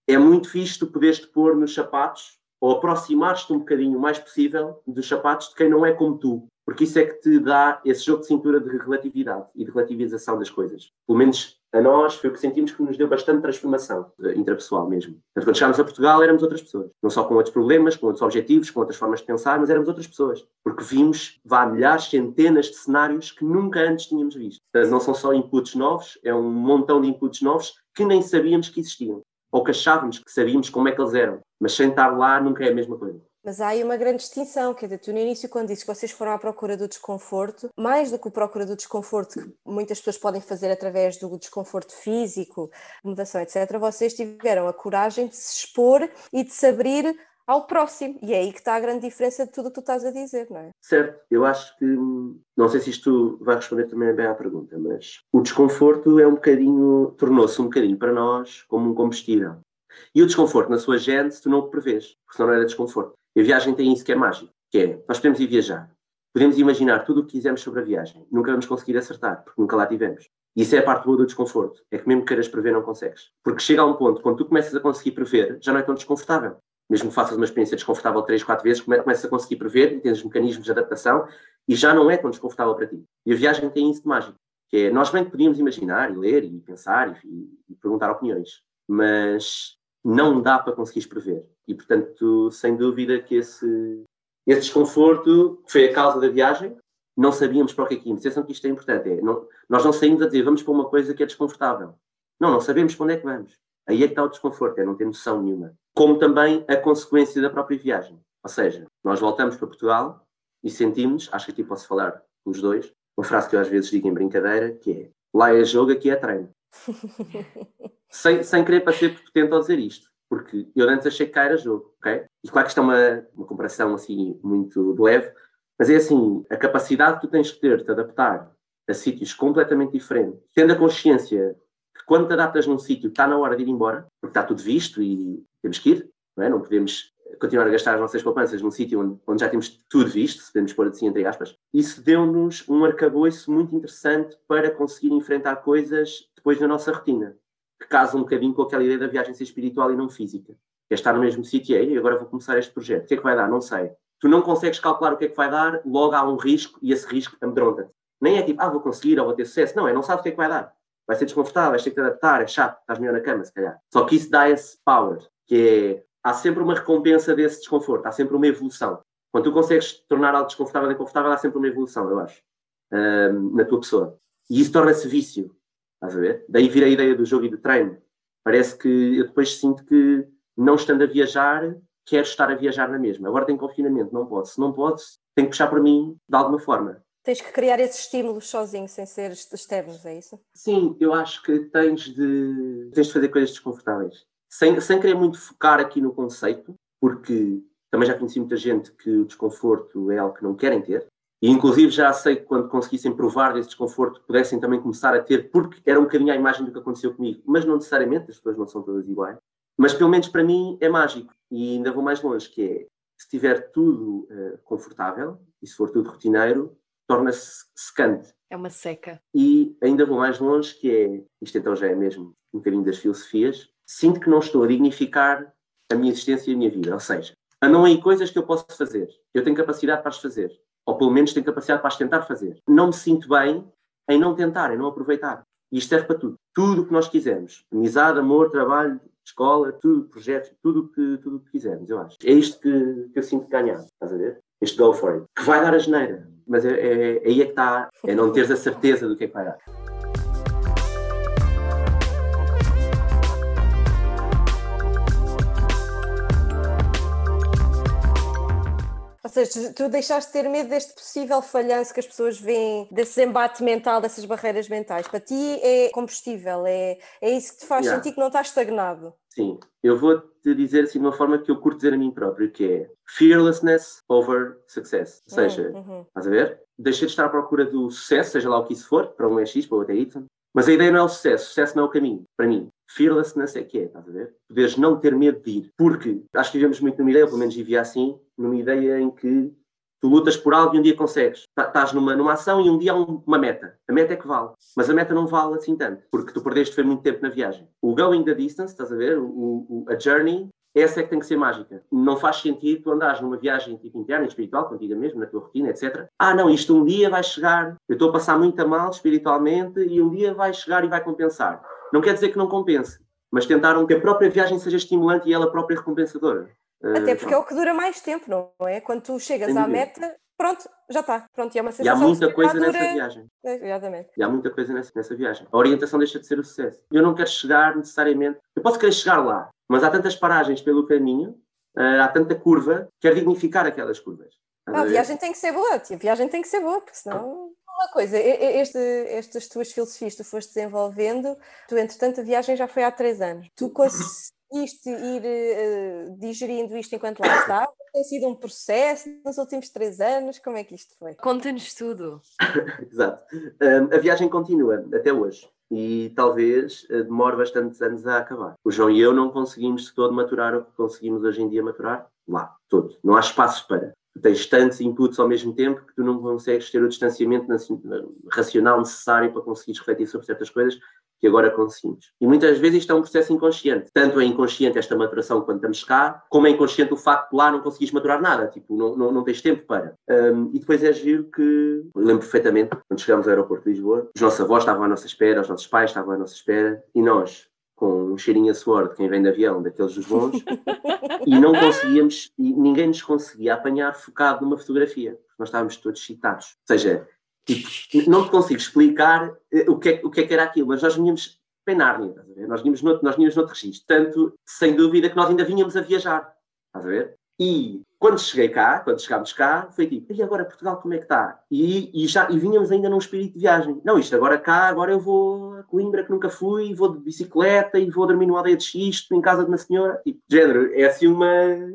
é muito fixe tu poderes te pôr nos sapatos ou aproximar-te um bocadinho o mais possível dos sapatos de quem não é como tu. Porque isso é que te dá esse jogo de cintura de relatividade e de relativização das coisas. Pelo menos a nós foi o que sentimos que nos deu bastante transformação eh, intrapessoal mesmo. Portanto, quando chegámos a Portugal éramos outras pessoas. Não só com outros problemas, com outros objetivos, com outras formas de pensar, mas éramos outras pessoas. Porque vimos, vá, milhares, centenas de cenários que nunca antes tínhamos visto. Portanto, não são só inputs novos, é um montão de inputs novos que nem sabíamos que existiam. Ou que achávamos que sabíamos como é que eles eram. Mas sem estar lá nunca é a mesma coisa. Mas há aí uma grande distinção, quer dizer, tu no início quando dizes que vocês foram à procura do desconforto, mais do que a procura do desconforto que muitas pessoas podem fazer através do desconforto físico, mudação, etc., vocês tiveram a coragem de se expor e de se abrir ao próximo. E é aí que está a grande diferença de tudo o que tu estás a dizer, não é? Certo, eu acho que, não sei se isto vai responder também bem à pergunta, mas o desconforto é um bocadinho, tornou-se um bocadinho para nós como um combustível. E o desconforto, na sua gênese, tu não o prevês, porque senão não era desconforto. A viagem tem isso que é mágico, que é, nós podemos ir viajar, podemos imaginar tudo o que quisermos sobre a viagem, nunca vamos conseguir acertar, porque nunca lá tivemos. Isso é a parte boa do desconforto, é que mesmo que queiras prever, não consegues. Porque chega a um ponto, quando tu começas a conseguir prever, já não é tão desconfortável. Mesmo que faças uma experiência desconfortável três, quatro vezes, começas a conseguir prever e tens mecanismos de adaptação e já não é tão desconfortável para ti. E a viagem tem isso de mágico, que é, nós bem podíamos imaginar e ler e pensar e, e perguntar opiniões, mas não dá para conseguires prever. E, portanto, sem dúvida que esse, esse desconforto foi a causa da viagem. Não sabíamos para o que é que íamos. Atenção que isto é importante. É, não, nós não saímos a dizer vamos para uma coisa que é desconfortável. Não, não sabemos para onde é que vamos. Aí é que está o desconforto, é não ter noção nenhuma. Como também a consequência da própria viagem. Ou seja, nós voltamos para Portugal e sentimos, acho que aqui posso falar os dois, uma frase que eu às vezes digo em brincadeira, que é lá é jogo, aqui é treino. sem, sem querer parecer potente ao dizer isto, porque eu antes achei que cá era jogo, ok? E claro que isto é uma, uma comparação assim muito leve, mas é assim, a capacidade que tu tens que ter de te adaptar a sítios completamente diferentes, tendo a consciência que quando te adaptas num sítio está na hora de ir embora, porque está tudo visto e temos que ir, não é? Não podemos continuar a gastar as nossas poupanças num sítio onde, onde, já temos tudo visto, se podemos pôr assim entre aspas. Isso deu-nos um arcabouço muito interessante para conseguir enfrentar coisas depois na nossa rotina, que casam um bocadinho com aquela ideia da viagem ser espiritual e não física. É estar no mesmo sítio e agora vou começar este projeto. O que é que vai dar? Não sei. Tu não consegues calcular o que é que vai dar, logo há um risco e esse risco amedronta-te. Nem é tipo, ah, vou conseguir ou vou ter sucesso. Não, é, não sabes o que é que vai dar. Vai ser desconfortável, vais ter que te adaptar, é chato, estás melhor na cama, se calhar. Só que isso dá esse power, que é há sempre uma recompensa desse desconforto, há sempre uma evolução. Quando tu consegues tornar algo desconfortável e confortável, há sempre uma evolução, eu acho, um, na tua pessoa. E isso torna-se vício, estás a ver? Daí vir a ideia do jogo e do treino. Parece que eu depois sinto que, não estando a viajar, quero estar a viajar na mesma. Agora tenho confinamento, não posso. Se não posso, tenho que puxar para mim de alguma forma. Tens que criar esses estímulos sozinho, sem ser externos, é isso? Sim, eu acho que tens de, tens de fazer coisas desconfortáveis sem, sem querer muito focar aqui no conceito, porque também já conheci muita gente que o desconforto é algo que não querem ter, e inclusive já sei que quando conseguissem provar desse desconforto pudessem também começar a ter, porque era um bocadinho a imagem do que aconteceu comigo, mas não necessariamente, as pessoas não são todas iguais. Mas pelo menos para mim é mágico, e ainda vou mais longe, que é, se tiver tudo uh, confortável, e se for tudo rotineiro, torna-se secante. É uma seca. E ainda vou mais longe, que é, isto então já é mesmo um bocadinho das filosofias, sinto que não estou a dignificar a minha existência e a minha vida. Ou seja, não há coisas que eu posso fazer. Eu tenho capacidade para as fazer. Ou pelo menos tenho capacidade para as tentar fazer. Não me sinto bem em não tentar, em não aproveitar. E isto serve para tudo. Tudo o que nós quisermos. Amizade, amor, trabalho, escola, tudo, projetos, tudo que, tudo que quisermos, eu acho. É isto que, que eu sinto ganhar, estás a ver? Este go for it. Que vai dar a geneira. Mas é, é, é aí é que está, é não teres a certeza do que é que vai dar. Seja, tu deixaste de ter medo deste possível falhanço que as pessoas veem, desse embate mental, dessas barreiras mentais. Para ti é combustível, é, é isso que te faz yeah. sentir que não estás estagnado. Sim, eu vou-te dizer assim de uma forma que eu curto dizer a mim próprio, que é fearlessness over success. Ou seja, hum, uhum. estás a ver? Deixei de estar à procura do sucesso, seja lá o que isso for, para um é X, para o outro é Y, mas a ideia não é o sucesso, o sucesso não é o caminho, para mim. Fearlessness é que é, estás a ver? Poderes não ter medo de ir. Porque acho que vivemos muito numa ideia, pelo menos vivia assim, numa ideia em que tu lutas por algo e um dia consegues. Tá, estás numa, numa ação e um dia há uma meta. A meta é que vale. Mas a meta não vale assim tanto, porque tu perdeste foi muito tempo na viagem. O going the distance, estás a ver? O, o, a journey, essa é que tem que ser mágica. Não faz sentido tu andares numa viagem tipo interna, espiritual, contigo mesmo, na tua rotina, etc. Ah, não, isto um dia vai chegar, eu estou a passar muito mal espiritualmente e um dia vai chegar e vai compensar. Não quer dizer que não compense, mas tentaram que a própria viagem seja estimulante e ela própria recompensadora. Até porque é o que dura mais tempo, não é? Quando tu chegas à meta, pronto, já está. Pronto, e é uma sensação e há muita coisa dura... nessa viagem. É, exatamente. E há muita coisa nessa, nessa viagem. A orientação deixa de ser o sucesso. Eu não quero chegar necessariamente. Eu posso querer chegar lá, mas há tantas paragens pelo caminho, uh, há tanta curva, quero dignificar aquelas curvas. Ah, a viagem tem que ser boa, a viagem tem que ser boa, porque senão uma coisa, este, estas tuas filosofias que tu foste desenvolvendo, tu, entretanto, a viagem já foi há três anos. Tu conseguiste ir uh, digerindo isto enquanto lá estava? Tem sido um processo nos últimos três anos? Como é que isto foi? Conta-nos tudo. Exato. Um, a viagem continua até hoje e talvez uh, demore bastantes anos a acabar. O João e eu não conseguimos de todo maturar o que conseguimos hoje em dia maturar lá, todo. Não há espaço para tu tens tantos inputs ao mesmo tempo que tu não consegues ter o distanciamento racional necessário para conseguir refletir sobre certas coisas que agora conseguimos. E muitas vezes isto é um processo inconsciente. Tanto é inconsciente esta maturação quando estamos cá, como é inconsciente o facto de lá não conseguires maturar nada. Tipo, não, não, não tens tempo para. Um, e depois é giro que... Lembro perfeitamente, quando chegámos ao aeroporto de Lisboa, os nossos avós estavam à nossa espera, os nossos pais estavam à nossa espera, e nós, com um cheirinho a suor de quem vem de avião, daqueles dos bons, e não conseguíamos, e ninguém nos conseguia apanhar focado numa fotografia, nós estávamos todos excitados. Ou seja, tipo, não te consigo explicar eh, o que, é, o que é que era aquilo, mas nós vinhamos em Nárnia, Nós vinhamos, noutro, nós vinhamos noutro registro. Tanto, sem dúvida, que nós ainda vinhamos a viajar, estás a ver? E quando cheguei cá, quando chegámos cá, foi tipo, e agora Portugal como é que está? E, e, já, e vinhamos ainda num espírito de viagem. Não, isto agora cá, agora eu vou a Coimbra que nunca fui, vou de bicicleta e vou dormir numa aldeia de xisto, em casa de uma senhora. Tipo, género, é assim uma...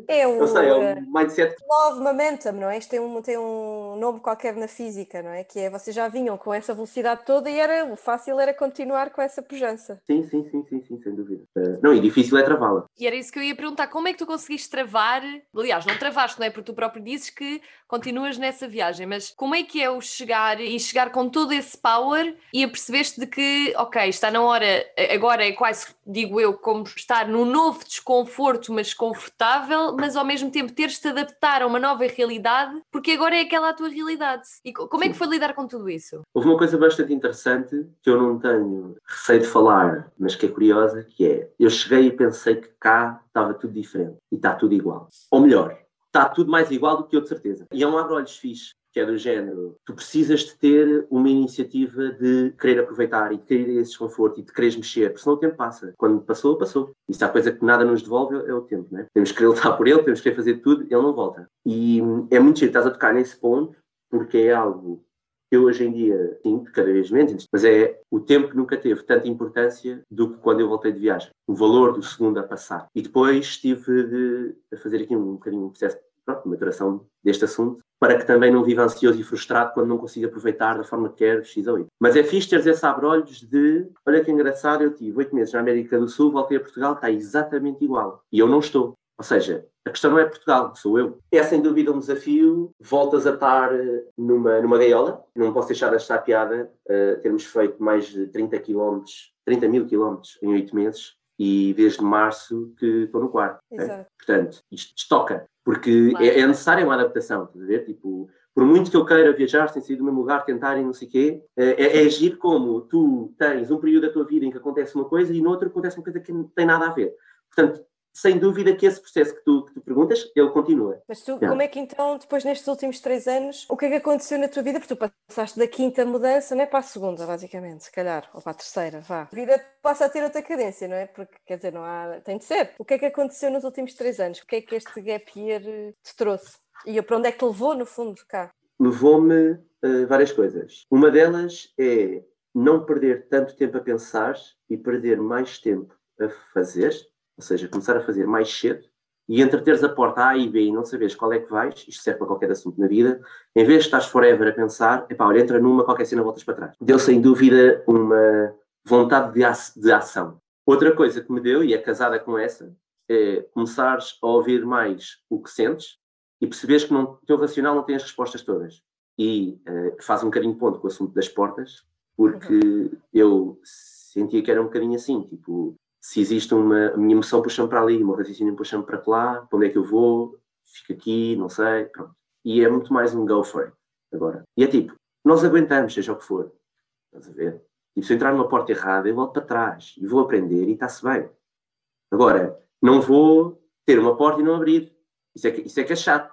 É um... Não sei, é um mindset... Love momentum, não é? Isto tem um, tem um nome qualquer na física, não é? Que é, vocês já vinham com essa velocidade toda e era, o fácil era continuar com essa pujança. Sim, sim, sim, sim, sim sem dúvida. Uh, não, e difícil é travá-la. E era isso que eu ia perguntar, como é que tu conseguiste travar, aliás, não travar travaste, não é? Porque tu próprio dizes que continuas nessa viagem, mas como é que é o chegar e chegar com todo esse power e a percebeste de que, ok, está na hora, agora é quase, digo eu, como estar num novo desconforto, mas confortável, mas ao mesmo tempo teres-te adaptar a uma nova realidade, porque agora é aquela a tua realidade. E como é que foi lidar com tudo isso? Houve uma coisa bastante interessante que eu não tenho receio de falar, mas que é curiosa, que é, eu cheguei e pensei que cá estava tudo diferente e está tudo igual. Ou melhor, está tudo mais igual do que eu, de certeza. E é um abre-olhos fixe, que é do género, tu precisas de ter uma iniciativa de querer aproveitar e de querer esse desconforto e de querer mexer, porque senão o tempo passa. Quando passou, passou. E se há coisa que nada nos devolve, é o tempo, né? Temos que lutar por ele, temos que fazer tudo, ele não volta. E é muito giro, estás a tocar nesse ponto, porque é algo que eu hoje em dia sinto cada vez menos, mas é o tempo nunca teve tanta importância do que quando eu voltei de viagem. O valor do segundo a passar. E depois estive de, a fazer aqui um bocadinho um processo pronto, de maturação deste assunto, para que também não viva ansioso e frustrado quando não consiga aproveitar da forma que quer X ou Y. Mas é fixe teres esse de, olha que engraçado, eu tive oito meses na América do Sul, voltei a Portugal, está exatamente igual. E eu não estou. Ou seja, a questão não é Portugal, sou eu. É sem dúvida um desafio. Voltas a estar eh, numa, numa gaiola. Não posso deixar de estar piada uh, termos feito mais de 30 km, 30 mil quilómetros em oito meses e desde março que estou no quarto. É? Portanto, isto estoca, porque claro. é, é necessária uma adaptação, estás a ver? Tipo, por muito que eu queira viajar sem sair do mesmo lugar, tentar e não sei o quê, eh, é, é agir como tu tens um período da tua vida em que acontece uma coisa e no outro acontece uma coisa que não tem nada a ver. Portanto, sem dúvida que esse processo que tu, que tu perguntas, ele continua. Mas tu, como é que então, depois nestes últimos três anos, o que é que aconteceu na tua vida? Porque tu passaste da quinta mudança, não é para a segunda, basicamente, se calhar, ou para a terceira, vá. A vida passa a ter outra cadência, não é? Porque, quer dizer, não há, tem de ser. O que é que aconteceu nos últimos três anos? O que é que este gap year te trouxe? E para onde é que te levou, no fundo, cá? Levou-me uh, várias coisas. Uma delas é não perder tanto tempo a pensar e perder mais tempo a fazer ou seja, começar a fazer mais cedo e entre teres a porta A e B e não saberes qual é que vais, isto serve para qualquer assunto na vida, em vez de estás forever a pensar, epá, olha, entra numa, qualquer cena voltas para trás. Deu sem dúvida uma vontade de, de ação. Outra coisa que me deu, e é casada com essa, é começares a ouvir mais o que sentes e perceberes que o teu racional não tem as respostas todas. E uh, faz um bocadinho ponto com o assunto das portas, porque uhum. eu sentia que era um bocadinho assim, tipo, se existe uma. A minha emoção puxa-me para ali, o meu raciocínio puxa-me para lá, para onde é que eu vou, fico aqui, não sei, pronto. E é muito mais um go for it agora. E é tipo, nós aguentamos, seja o que for. Estás a ver? E se eu entrar numa porta errada, eu volto para trás e vou aprender e está-se bem. Agora, não vou ter uma porta e não abrir. Isso é que, isso é, que é chato.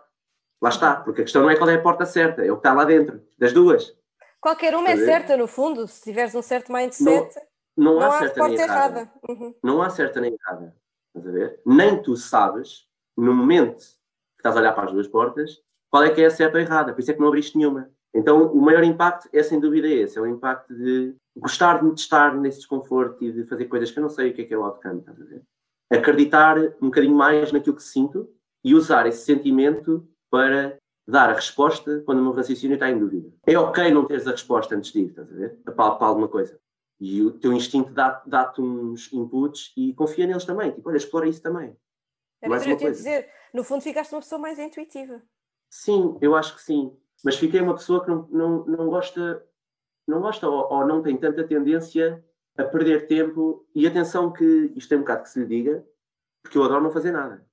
Lá está, porque a questão não é qual é a porta certa, é o que está lá dentro, das duas. Qualquer uma é certa, no fundo, se tiveres um certo mindset. Não, não, não há, certa nem errada. errada. Uhum. Não há certa nem errada. Estás a ver? Nem tu sabes, no momento que estás a olhar para as duas portas, qual é que é a certa ou errada. Por isso é que não abriste nenhuma. Então, o maior impacto é sem dúvida esse: é o impacto de gostar de me testar nesse desconforto e de fazer coisas que eu não sei o que é que é o outcome. Estás a ver? Acreditar um bocadinho mais naquilo que sinto e usar esse sentimento para dar a resposta quando o meu raciocínio está em dúvida. É ok não teres a resposta antes de ir, estás a ver? Para, para alguma coisa. E o teu instinto dá-te dá uns inputs e confia neles também. Tipo, olha, explora isso também. Era mais uma coisa. dizer, no fundo ficaste uma pessoa mais intuitiva. Sim, eu acho que sim. Mas fiquei uma pessoa que não, não, não gosta, não gosta ou, ou não tem tanta tendência a perder tempo. E atenção que isto tem um bocado que se lhe diga, porque eu adoro não fazer nada.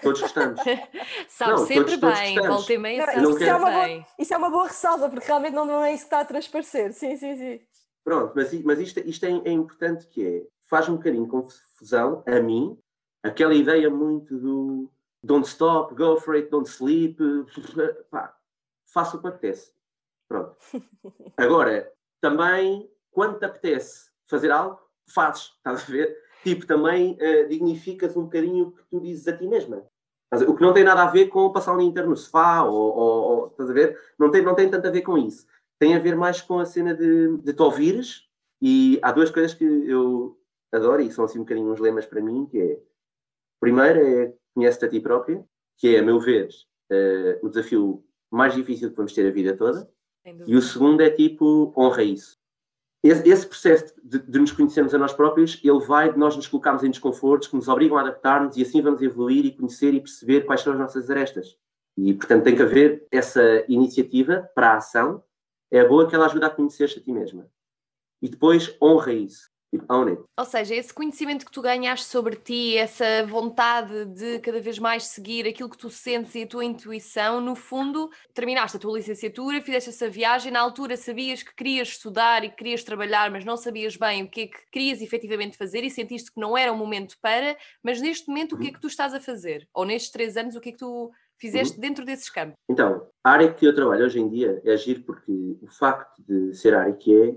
Todos gostamos. sabe não, sempre todos, bem, todos volta e meia sabe isso, é bem. Boa, isso é uma boa ressalva, porque realmente não, não é isso que está a transparecer. Sim, sim, sim. Pronto, mas, mas isto, isto é, é, importante que é, faz um bocadinho confusão a mim, aquela ideia muito do don't stop, go for it, don't sleep, pá, faça o que apetece. Pronto. Agora, também, quando te apetece fazer algo, fazes, estás a ver? Tipo, também uh, dignificas um bocadinho o que tu dizes a ti mesma. O que não tem nada a ver com passar um dia inteiro no sofá, ou, ou, ou, estás a ver? Não tem, não tem tanto a ver com isso. Tem a ver mais com a cena de, de te ouvires, e há duas coisas que eu adoro, e são assim um bocadinho uns lemas para mim, que é, primeiro é conhece-te a ti própria, que é, a meu ver, uh, o desafio mais difícil que vamos ter a vida toda, e o segundo é tipo, honra isso. Esse, esse processo de, de, nos conhecermos a nós próprios, ele vai de nós nos colocarmos em desconfortos que nos obrigam a adaptar-nos e assim vamos evoluir e conhecer e perceber quais são as nossas arestas. E, portanto, tem que haver essa iniciativa para a ação. É boa que ela ajuda a conhecer-te a ti mesma. E depois honra isso. Ou seja, esse conhecimento que tu ganhaste sobre ti, essa vontade de cada vez mais seguir aquilo que tu sentes e a tua intuição, no fundo, terminaste a tua licenciatura, fizeste essa viagem, na altura sabias que querias estudar e que querias trabalhar, mas não sabias bem o que é que querias efetivamente fazer e sentiste que não era o momento para, mas neste momento o que é que tu estás a fazer? Ou nestes três anos, o que é que tu fizeste uhum. dentro desses campos? Então, a área que eu trabalho hoje em dia é agir porque o facto de ser a área que é,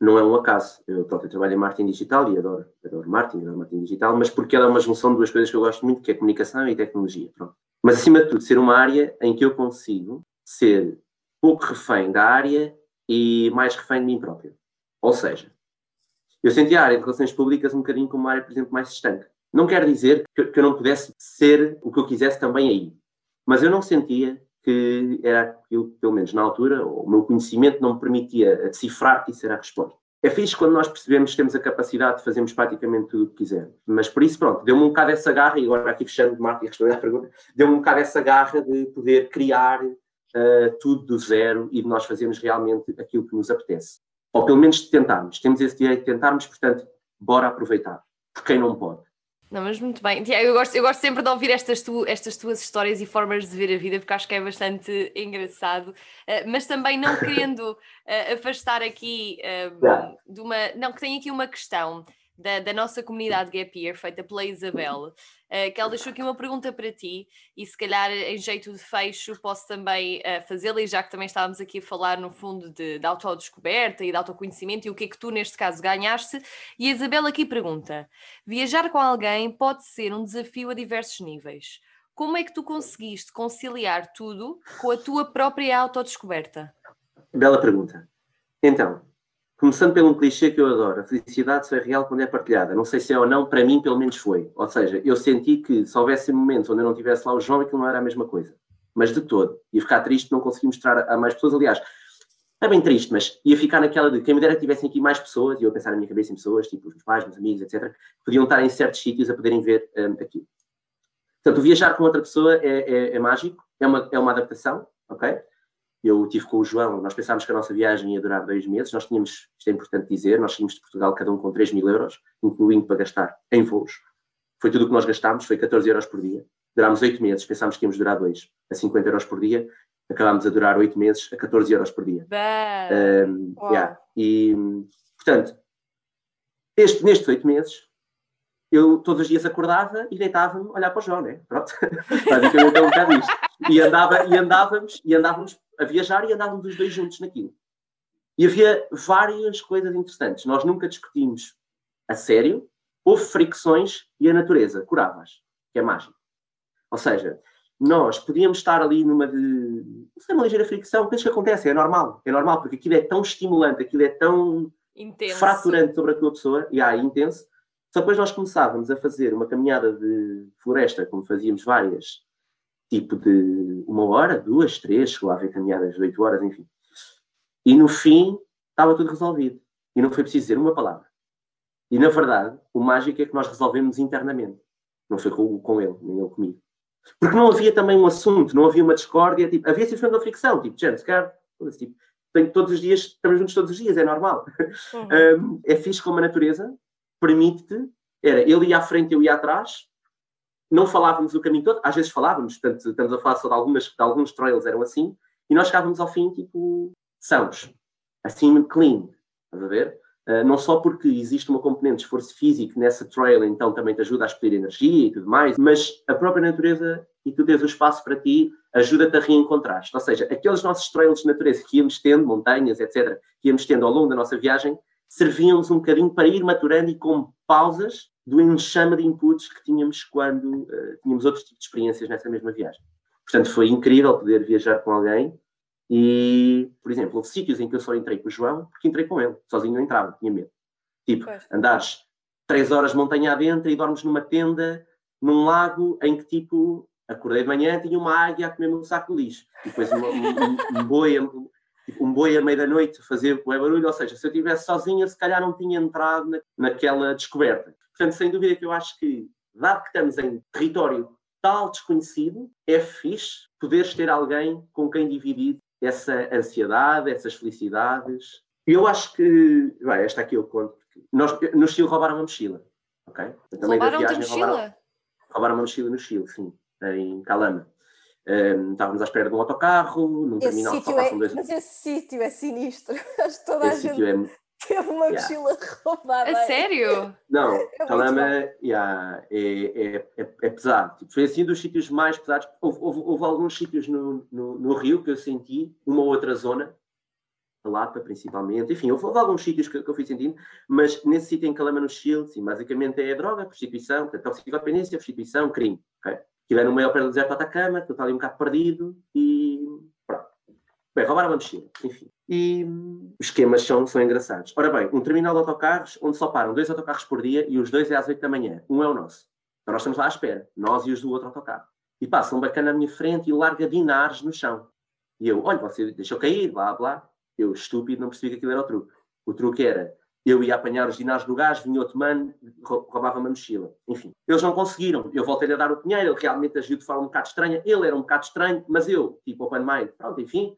não é um acaso. Eu, eu trabalho em marketing digital e adoro, adoro marketing, adoro marketing digital, mas porque ela é uma junção de duas coisas que eu gosto muito, que é comunicação e tecnologia. Pronto. Mas, acima de tudo, ser uma área em que eu consigo ser pouco refém da área e mais refém de mim próprio. Ou seja, eu senti a área de relações públicas um bocadinho como uma área, por exemplo, mais estanque. Não quer dizer que eu não pudesse ser o que eu quisesse também aí, mas eu não sentia que era aquilo, pelo menos na altura, o meu conhecimento não me permitia decifrar que isso era a resposta. É fixe quando nós percebemos que temos a capacidade de fazermos praticamente tudo o que quisermos. Mas por isso, pronto, deu-me um bocado essa garra, e agora aqui fechando, Marco, e respondendo à pergunta, deu-me um bocado essa garra de poder criar uh, tudo do zero e de nós fazermos realmente aquilo que nos apetece. Ou pelo menos de tentarmos. Temos esse direito de tentarmos, portanto, bora aproveitar. Por quem não pode. Não, mas muito bem. Tiago, eu gosto, eu gosto sempre de ouvir estas, tu, estas tuas histórias e formas de ver a vida, porque acho que é bastante engraçado. Uh, mas também não querendo uh, afastar aqui uh, de uma. Não, que tem aqui uma questão da, da, nossa comunidade Gap Year, feita pela Isabel, uh, que ela deixou aqui uma pergunta para ti e se calhar em jeito de fecho posso também uh, fazê-la, e já que também estávamos aqui a falar no fundo de, de autodescoberta e de autoconhecimento e o que é que tu neste caso ganhaste, e a Isabel aqui pergunta, viajar com alguém pode ser um desafio a diversos níveis. Como é que tu conseguiste conciliar tudo com a tua própria autodescoberta? Bela pergunta. Então, Começando pelo um clichê que eu adoro, a felicidade só é real quando é partilhada. Não sei se é ou não, para mim pelo menos foi. Ou seja, eu senti que se houvesse momentos onde eu não tivesse lá o João, aquilo não era a mesma coisa. Mas de todo. Ia ficar triste não conseguir mostrar a mais pessoas. Aliás, é bem triste, mas ia ficar naquela de quem me dera que tivessem aqui mais pessoas, e eu pensar na minha cabeça em pessoas, tipo os meus pais, meus amigos, etc., que podiam estar em certos sítios a poderem ver um, aquilo. Portanto, viajar com outra pessoa é, é, é mágico, é uma, é uma adaptação, ok? Eu tive com o João, nós pensámos que a nossa viagem ia durar dois meses, nós tínhamos, isto é importante dizer, nós saímos de Portugal cada um com 3 mil euros, incluindo para gastar em voos. Foi tudo o que nós gastámos, foi 14 euros por dia. Durámos oito meses, pensámos que íamos durar dois, a 50 euros por dia. Acabámos a durar oito meses a 14 euros por dia. Um, yeah. E, portanto, este, nestes oito meses, eu todos os dias acordava e deitava-me olhar para o João, né? Pronto. Basicamente é um bocado isto. E, andava, e, andávamos, e andávamos a viajar e andávamos os dois juntos naquilo. E havia várias coisas interessantes. Nós nunca discutimos a sério, houve fricções e a natureza curava-as, que é mágico. Ou seja, nós podíamos estar ali numa de. Não sei, uma ligeira fricção, coisas que acontecem, é normal. É normal, porque aquilo é tão estimulante, aquilo é tão intenso. fraturante sobre a tua pessoa, e ah, intenso. Só depois nós começávamos a fazer uma caminhada de floresta, como fazíamos várias, tipo de uma hora, duas, três, chegou a haver caminhadas de oito horas, enfim. E no fim estava tudo resolvido. E não foi preciso dizer uma palavra. E na verdade, o mágico é que nós resolvemos internamente. Não foi com, com ele, nem ele comigo. Porque não havia também um assunto, não havia uma discórdia, tipo, havia simplesmente uma fricção, tipo, gente, cara, tipo, todos os dias, estamos juntos todos os dias, é normal. Uhum. um, é fixe como a natureza permite-te, era ele ia à frente, eu ia atrás, não falávamos o caminho todo, às vezes falávamos, portanto, estamos a falar só de, algumas, de alguns trails eram assim, e nós chegávamos ao fim, tipo, sãos, assim, clean, estás a ver? Uh, não só porque existe uma componente de esforço físico nessa trail, então também te ajuda a expelir energia e tudo mais, mas a própria natureza e tu tens o espaço para ti ajuda-te a reencontrar. Ou seja, aqueles nossos trails de natureza que íamos tendo, montanhas, etc., que íamos tendo ao longo da nossa viagem, serviam-nos um bocadinho para ir maturando e com pausas do enxame de inputs que tínhamos quando uh, tínhamos outros tipos de experiências nessa mesma viagem. Portanto, foi incrível poder viajar com alguém e, por exemplo, houve sítios em que eu só entrei com o João porque entrei com ele. Sozinho não entrava, tinha medo. Tipo, pois. andares três horas montanha adentro e dormes numa tenda, num lago em que, tipo, acordei de manhã, tinha uma águia a comer-me um saco de lixo. E depois um, um, um, boi, um boi à meia-noite fazer o barulho. Ou seja, se eu estivesse sozinha, se calhar não tinha entrado na, naquela descoberta. Portanto, sem dúvida que eu acho que, dado que estamos em território tal desconhecido, é fixe poderes ter alguém com quem dividir essa ansiedade, essas felicidades. E eu acho que, bem, esta aqui eu conto, nós, no Chile roubaram uma mochila, ok? também roubaram da viagem, mochila? Roubaram, roubaram uma mochila no Chile, sim, em Calama. Um, estávamos à espera de um autocarro, num esse terminal só passam é, dois... Mas esse sítio é sinistro. Acho que toda esse a gente é... teve uma yeah. mochila roubada. A sério? Não, é Calama yeah, é, é, é, é, pesado. Tipo, foi assim dos sítios mais pesados. Houve, houve, houve alguns sítios no, no, no, Rio que eu senti, uma ou outra zona, a Lapa principalmente, enfim, houve, houve alguns sítios que, que, eu fui sentindo, mas nesse sítio em Calama, no Chile, sim, basicamente é droga, prostituição, toxicodependência, prostituição, crime. Okay? É no maior pé do deserto de Atacama, que está ali um bocado perdido e pronto. Bem, roubaram uma mochila, enfim. E os esquemas são, são engraçados. Ora bem, um terminal de autocarros onde só param dois autocarros por dia e os dois é às 8 da manhã. Um é o nosso. Então nós estamos lá à espera, nós e os do outro autocarro. E passa um bacana à minha frente e larga dinares no chão. E eu, olha, você deixou cair, blá blá. Eu, estúpido, não percebi que aquilo era o truque. O truque era eu ia apanhar os dinares do gás, vinha outro mano, roubava uma mochila. Enfim, eles não conseguiram. Eu voltei a dar o dinheiro, ele realmente agiu de forma um bocado estranha. Ele era um bocado estranho, mas eu, tipo, open mind, pronto, enfim,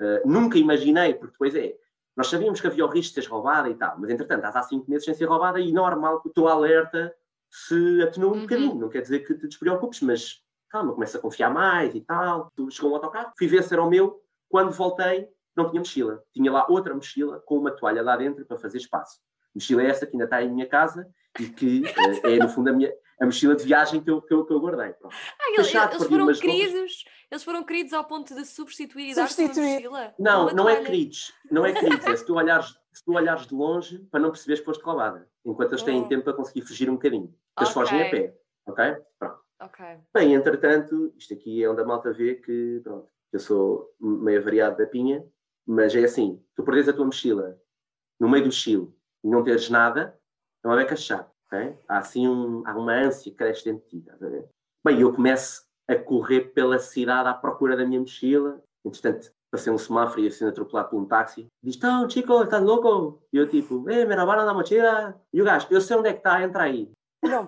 uh, nunca imaginei, porque depois é. Nós sabíamos que havia o risco de ser roubada e tal, mas entretanto, estás há cinco meses sem ser roubada e normal que o teu alerta se atenua um uhum. bocadinho. Não quer dizer que te despreocupes, mas calma, começa a confiar mais e tal. Tu chegou um autocarro, fui ver se era o meu. Quando voltei, não tinha mochila. Tinha lá outra mochila com uma toalha lá dentro para fazer espaço. Mochila é essa que ainda está em minha casa e que uh, é, no fundo, a, minha, a mochila de viagem que eu, que eu, que eu guardei. Ah, eles, eles foram queridos, eles foram queridos ao ponto de substituir e substituir. dar mochila? Não, não é queridos. Não é queridos. É se tu olhares, se tu olhares de longe para não perceberes que foste roubada. Enquanto eles têm oh. tempo para conseguir fugir um bocadinho. Eles okay. fogem a pé. Ok? Pronto. Okay. Bem, entretanto, isto aqui é onde a malta vê que, pronto, eu sou meio variado da pinha, mas é assim, tu perdes a tua mochila no meio do Chile e não teres nada, é uma beca chata. Okay? Há assim um, há uma ânsia que cresce dentro de ti. Bem, eu começo a correr pela cidade à procura da minha mochila. Entretanto, passei um semáforo e sendo atropelado por um táxi. Diz, não, chico, estás louco? E eu tipo, eh, me roubaram a mochila. E o gajo, eu sei onde é que está, entra aí. Não?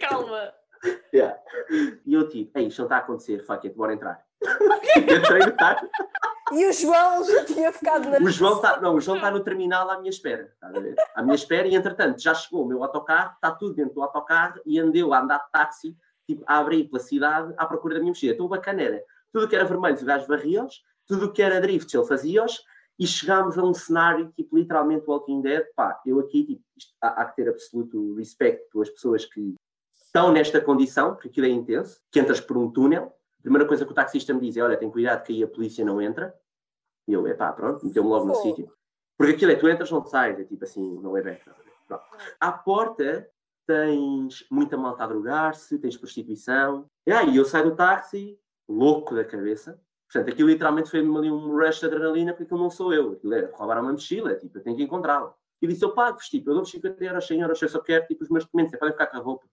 Calma. yeah. E eu tipo, ei, isto não está a acontecer, fuck it, bora entrar. Táxi. E o João já tinha ficado na. O João está, não, o João está no terminal à minha espera. À minha espera, e entretanto já chegou o meu autocarro, está tudo dentro do autocarro e andeu a andar de táxi, tipo, a abrir pela cidade à procura da minha mochila. Então bacana era, tudo que era vermelho, o gajo varria-os, tudo que era drift, ele fazia-os, e chegámos a um cenário, tipo, literalmente Walking Dead. Pá, eu aqui, tipo, isto, há, há, que ter absoluto respeito pelas pessoas que estão nesta condição, porque aquilo é intenso, que entras por um túnel. A primeira coisa que o taxista me diz é: olha, tem cuidado que aí a polícia não entra. E eu, é pá, pronto, meteu-me logo no sítio. Porque aquilo é, tu entras, não sais, é tipo assim, não é bem. Pronto. À porta tens muita malta a drogar-se, tens prostituição. E aí eu saio do táxi, louco da cabeça. Portanto, aquilo literalmente foi-me ali um rush de adrenalina, porque aquilo não sou eu. Aquilo é roubaram uma mochila, tipo, eu tenho que encontrá-la. E disse, eu pago-vos, tipo, eu dou 50 euros, 100 euros, eu só quero, tipo, os meus documentos, podem ficar com a roupa.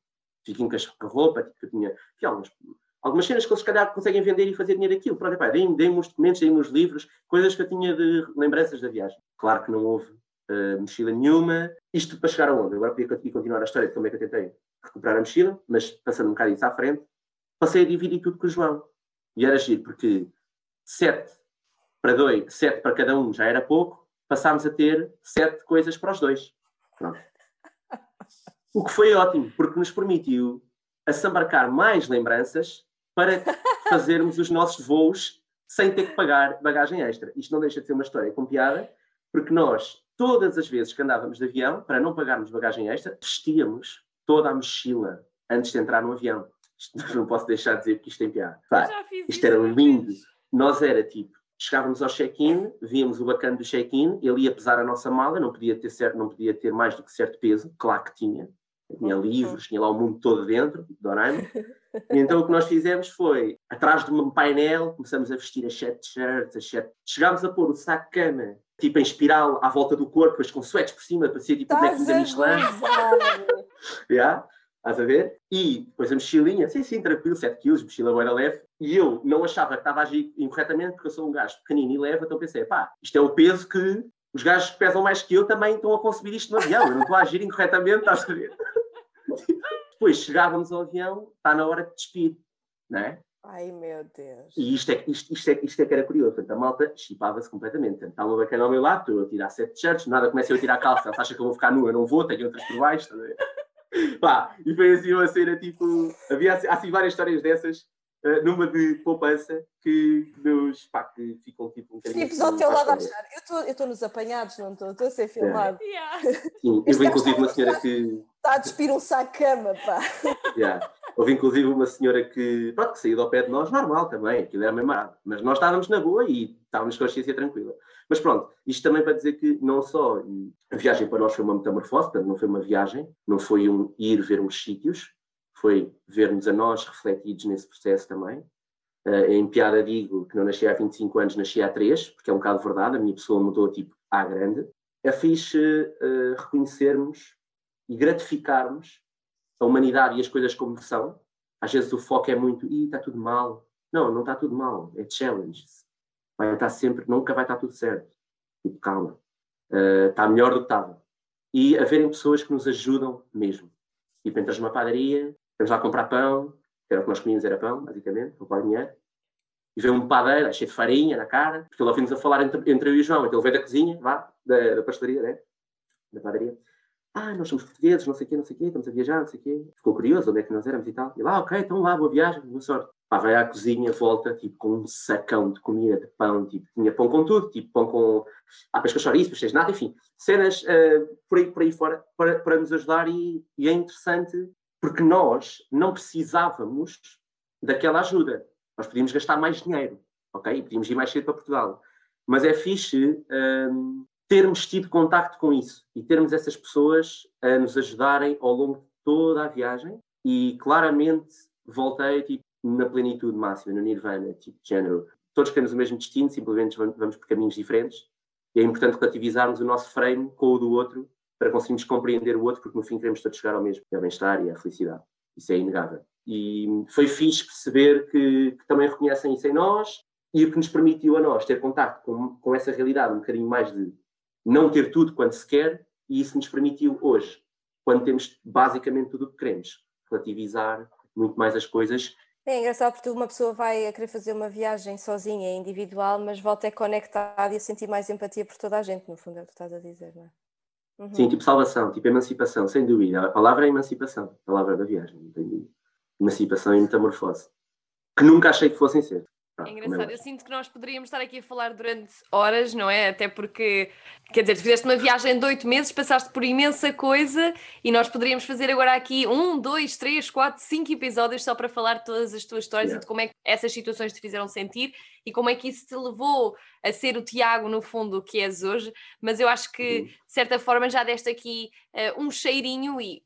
Fiquem com a roupa, tipo, eu tinha, tinha algumas algumas cenas que eles se calhar conseguem vender e fazer dinheiro aquilo. Pronto, deem os documentos, deem-me os livros, coisas que eu tinha de lembranças da viagem. Claro que não houve uh, mochila nenhuma. Isto para chegar aonde? Agora podia continuar a história de como é que eu tentei recuperar a mochila, mas passando um bocado isso à frente, passei a dividir tudo com o João. E era giro, porque sete para dois, sete para cada um já era pouco, passámos a ter sete coisas para os dois. Pronto. O que foi ótimo, porque nos permitiu assambarcar mais lembranças para fazermos os nossos voos sem ter que pagar bagagem extra. Isto não deixa de ser uma história com piada, porque nós, todas as vezes que andávamos de avião, para não pagarmos bagagem extra, vestíamos toda a mochila antes de entrar no avião. Isto não posso deixar de dizer que isto tem piada. Pá, isto era lindo. Nós era tipo, chegávamos ao check-in, víamos o bacana do check-in, ele ia pesar a nossa mala, não podia ter certo, não podia ter mais do que certo peso, claro que tinha, Tinha livros, tinha lá o mundo todo dentro, Doraemon. E então o que nós fizemos foi, atrás de um painel, começamos a vestir as sete shirts, as sete... chegámos a pôr o saco de cama, tipo em espiral, à volta do corpo, mas com sweats por cima, para ser tipo um boneco da Michelin. yeah, estás a ver? E depois a mochilinha, sim, sim, tranquilo, 7 quilos, mochila era leve. E eu não achava que estava a agir incorretamente, porque eu sou um gajo pequenino e leve, então pensei, pá, isto é o peso que os gajos que pesam mais que eu também estão a consumir isto no avião, eu não estou a agir incorretamente, estás a ver? Depois chegávamos ao avião, está na hora de despir, não é? Ai meu Deus. E isto é, isto, isto é, isto é que era curioso. Portanto, a malta chipava-se completamente. Portanto, está uma bacana ao meu lado, estou a tirar sete t-shirts, nada, começa eu a tirar a calça, ela acha que eu vou ficar nua, eu não vou, tenho outras por baixo. Pá, e foi assim uma cena tipo. Havia assim, assim várias histórias dessas, uh, numa de poupança, que nos. pá, que ficam tipo um bocadinho. Tipos ao teu lado a achar. Eu estou nos apanhados, não estou? Estou a ser filmado. Yeah. Sim, eu vi inclusive uma senhora que. Está a despir um saco cama, pá. Yeah. Houve inclusive uma senhora que, pronto, que saiu ao pé de nós, normal também, aquilo era mesmo. Mas nós estávamos na boa e estávamos com a consciência tranquila. Mas pronto, isto também para dizer que não só a viagem para nós foi uma metamorfose, portanto não foi uma viagem, não foi um ir ver uns sítios, foi vermos a nós refletidos nesse processo também. Uh, em piada digo que não nasci há 25 anos, nasci há 3, porque é um bocado verdade, a minha pessoa mudou tipo à grande. É fixe uh, reconhecermos e gratificarmos a humanidade e as coisas como são. Às vezes o foco é muito, e está tudo mal. Não, não está tudo mal, é challenges. Vai estar sempre, nunca vai estar tudo certo. Tipo, calma. Uh, está melhor do que estava. E haverem pessoas que nos ajudam mesmo. Tipo, entras numa padaria, estamos lá comprar pão, que era o que nós comíamos, era pão, basicamente, não dinheiro. E vem um padeiro, cheio de farinha na cara, porque ele ouviu-nos a falar entre, entre eu e o João. Então ele veio da cozinha, vá, da, da pastelaria, né? Da padaria ah, nós somos portugueses, não sei o quê, não sei o quê, estamos a viajar, não sei o quê. Ficou curioso onde é que nós éramos e tal. E lá, ok, então lá, boa viagem, boa sorte. Pá, vai à cozinha, volta, tipo, com um sacão de comida, de pão, tipo, tinha pão com tudo, tipo, pão com, ah, pesca chouriço, pescas nada, enfim, cenas uh, por, aí, por aí fora para, para nos ajudar e, e é interessante porque nós não precisávamos daquela ajuda. Nós podíamos gastar mais dinheiro, ok? Podíamos ir mais cedo para Portugal. Mas é fixe um, termos tido contacto com isso e termos essas pessoas a nos ajudarem ao longo de toda a viagem e claramente voltei tipo, na plenitude máxima, no nirvana, tipo género. Todos temos o mesmo destino, simplesmente vamos por caminhos diferentes e é importante relativizarmos o nosso frame com o do outro para conseguirmos compreender o outro, porque no fim queremos todos chegar ao mesmo, que é o bem-estar e a felicidade. Isso é inegável. E foi fixe perceber que, que também reconhecem isso em nós e o que nos permitiu a nós ter contato com, com essa realidade um bocadinho mais de não ter tudo quando se quer, e isso nos permitiu hoje, quando temos basicamente tudo o que queremos, relativizar muito mais as coisas. É engraçado porque uma pessoa vai a querer fazer uma viagem sozinha, individual, mas volta a conectada e a sentir mais empatia por toda a gente, no fundo é o que estás a dizer, não é? Uhum. Sim, tipo salvação, tipo emancipação, sem dúvida. A palavra é emancipação, a palavra da viagem, não tem dúvida. Emancipação e metamorfose. Que nunca achei que fossem ser. Ah, é engraçado, eu sinto que nós poderíamos estar aqui a falar durante horas, não é? Até porque, quer dizer, tu fizeste uma viagem de oito meses, passaste por imensa coisa e nós poderíamos fazer agora aqui um, dois, três, quatro, cinco episódios só para falar de todas as tuas histórias yeah. e de como é que essas situações te fizeram sentir e como é que isso te levou a ser o Tiago, no fundo, que és hoje. Mas eu acho que, uhum. de certa forma, já deste aqui uh, um cheirinho e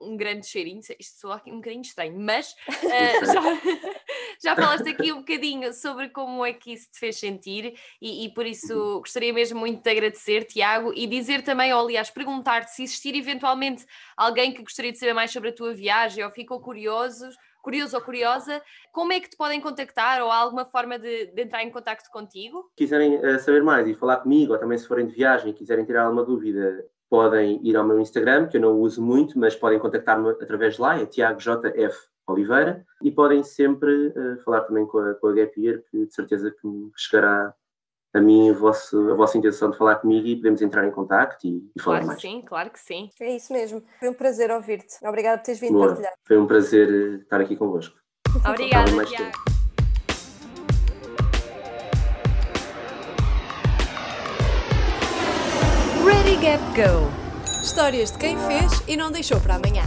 um grande cheirinho, isto soa um bocadinho estranho, mas uh, já, já falaste aqui um bocadinho sobre como é que isso te fez sentir e, e por isso uhum. gostaria mesmo muito de agradecer, Tiago, e dizer também, ou aliás, perguntar-te se existir eventualmente alguém que gostaria de saber mais sobre a tua viagem ou ficou curioso, curioso ou curiosa, como é que te podem contactar ou há alguma forma de, de entrar em contato contigo? Se quiserem uh, saber mais e falar comigo, ou também se forem de viagem e quiserem tirar alguma dúvida, podem ir ao meu Instagram, que eu não uso muito, mas podem contactar-me através de lá, é TiagoJF Oliveira, e podem sempre uh, falar também com a, com a Gap Year, que de certeza que chegará a mim a, vosso, a vossa intenção de falar comigo e podemos entrar em contacto e, e falar claro mais. Sim, claro que sim. É isso mesmo. Foi um prazer ouvir-te. Obrigada por teres vindo Boa. partilhar. Foi um prazer eh, estar aqui convosco. Obrigada, Tiago. Ready Gap Go. Histórias de quem fez e não deixou para amanhã.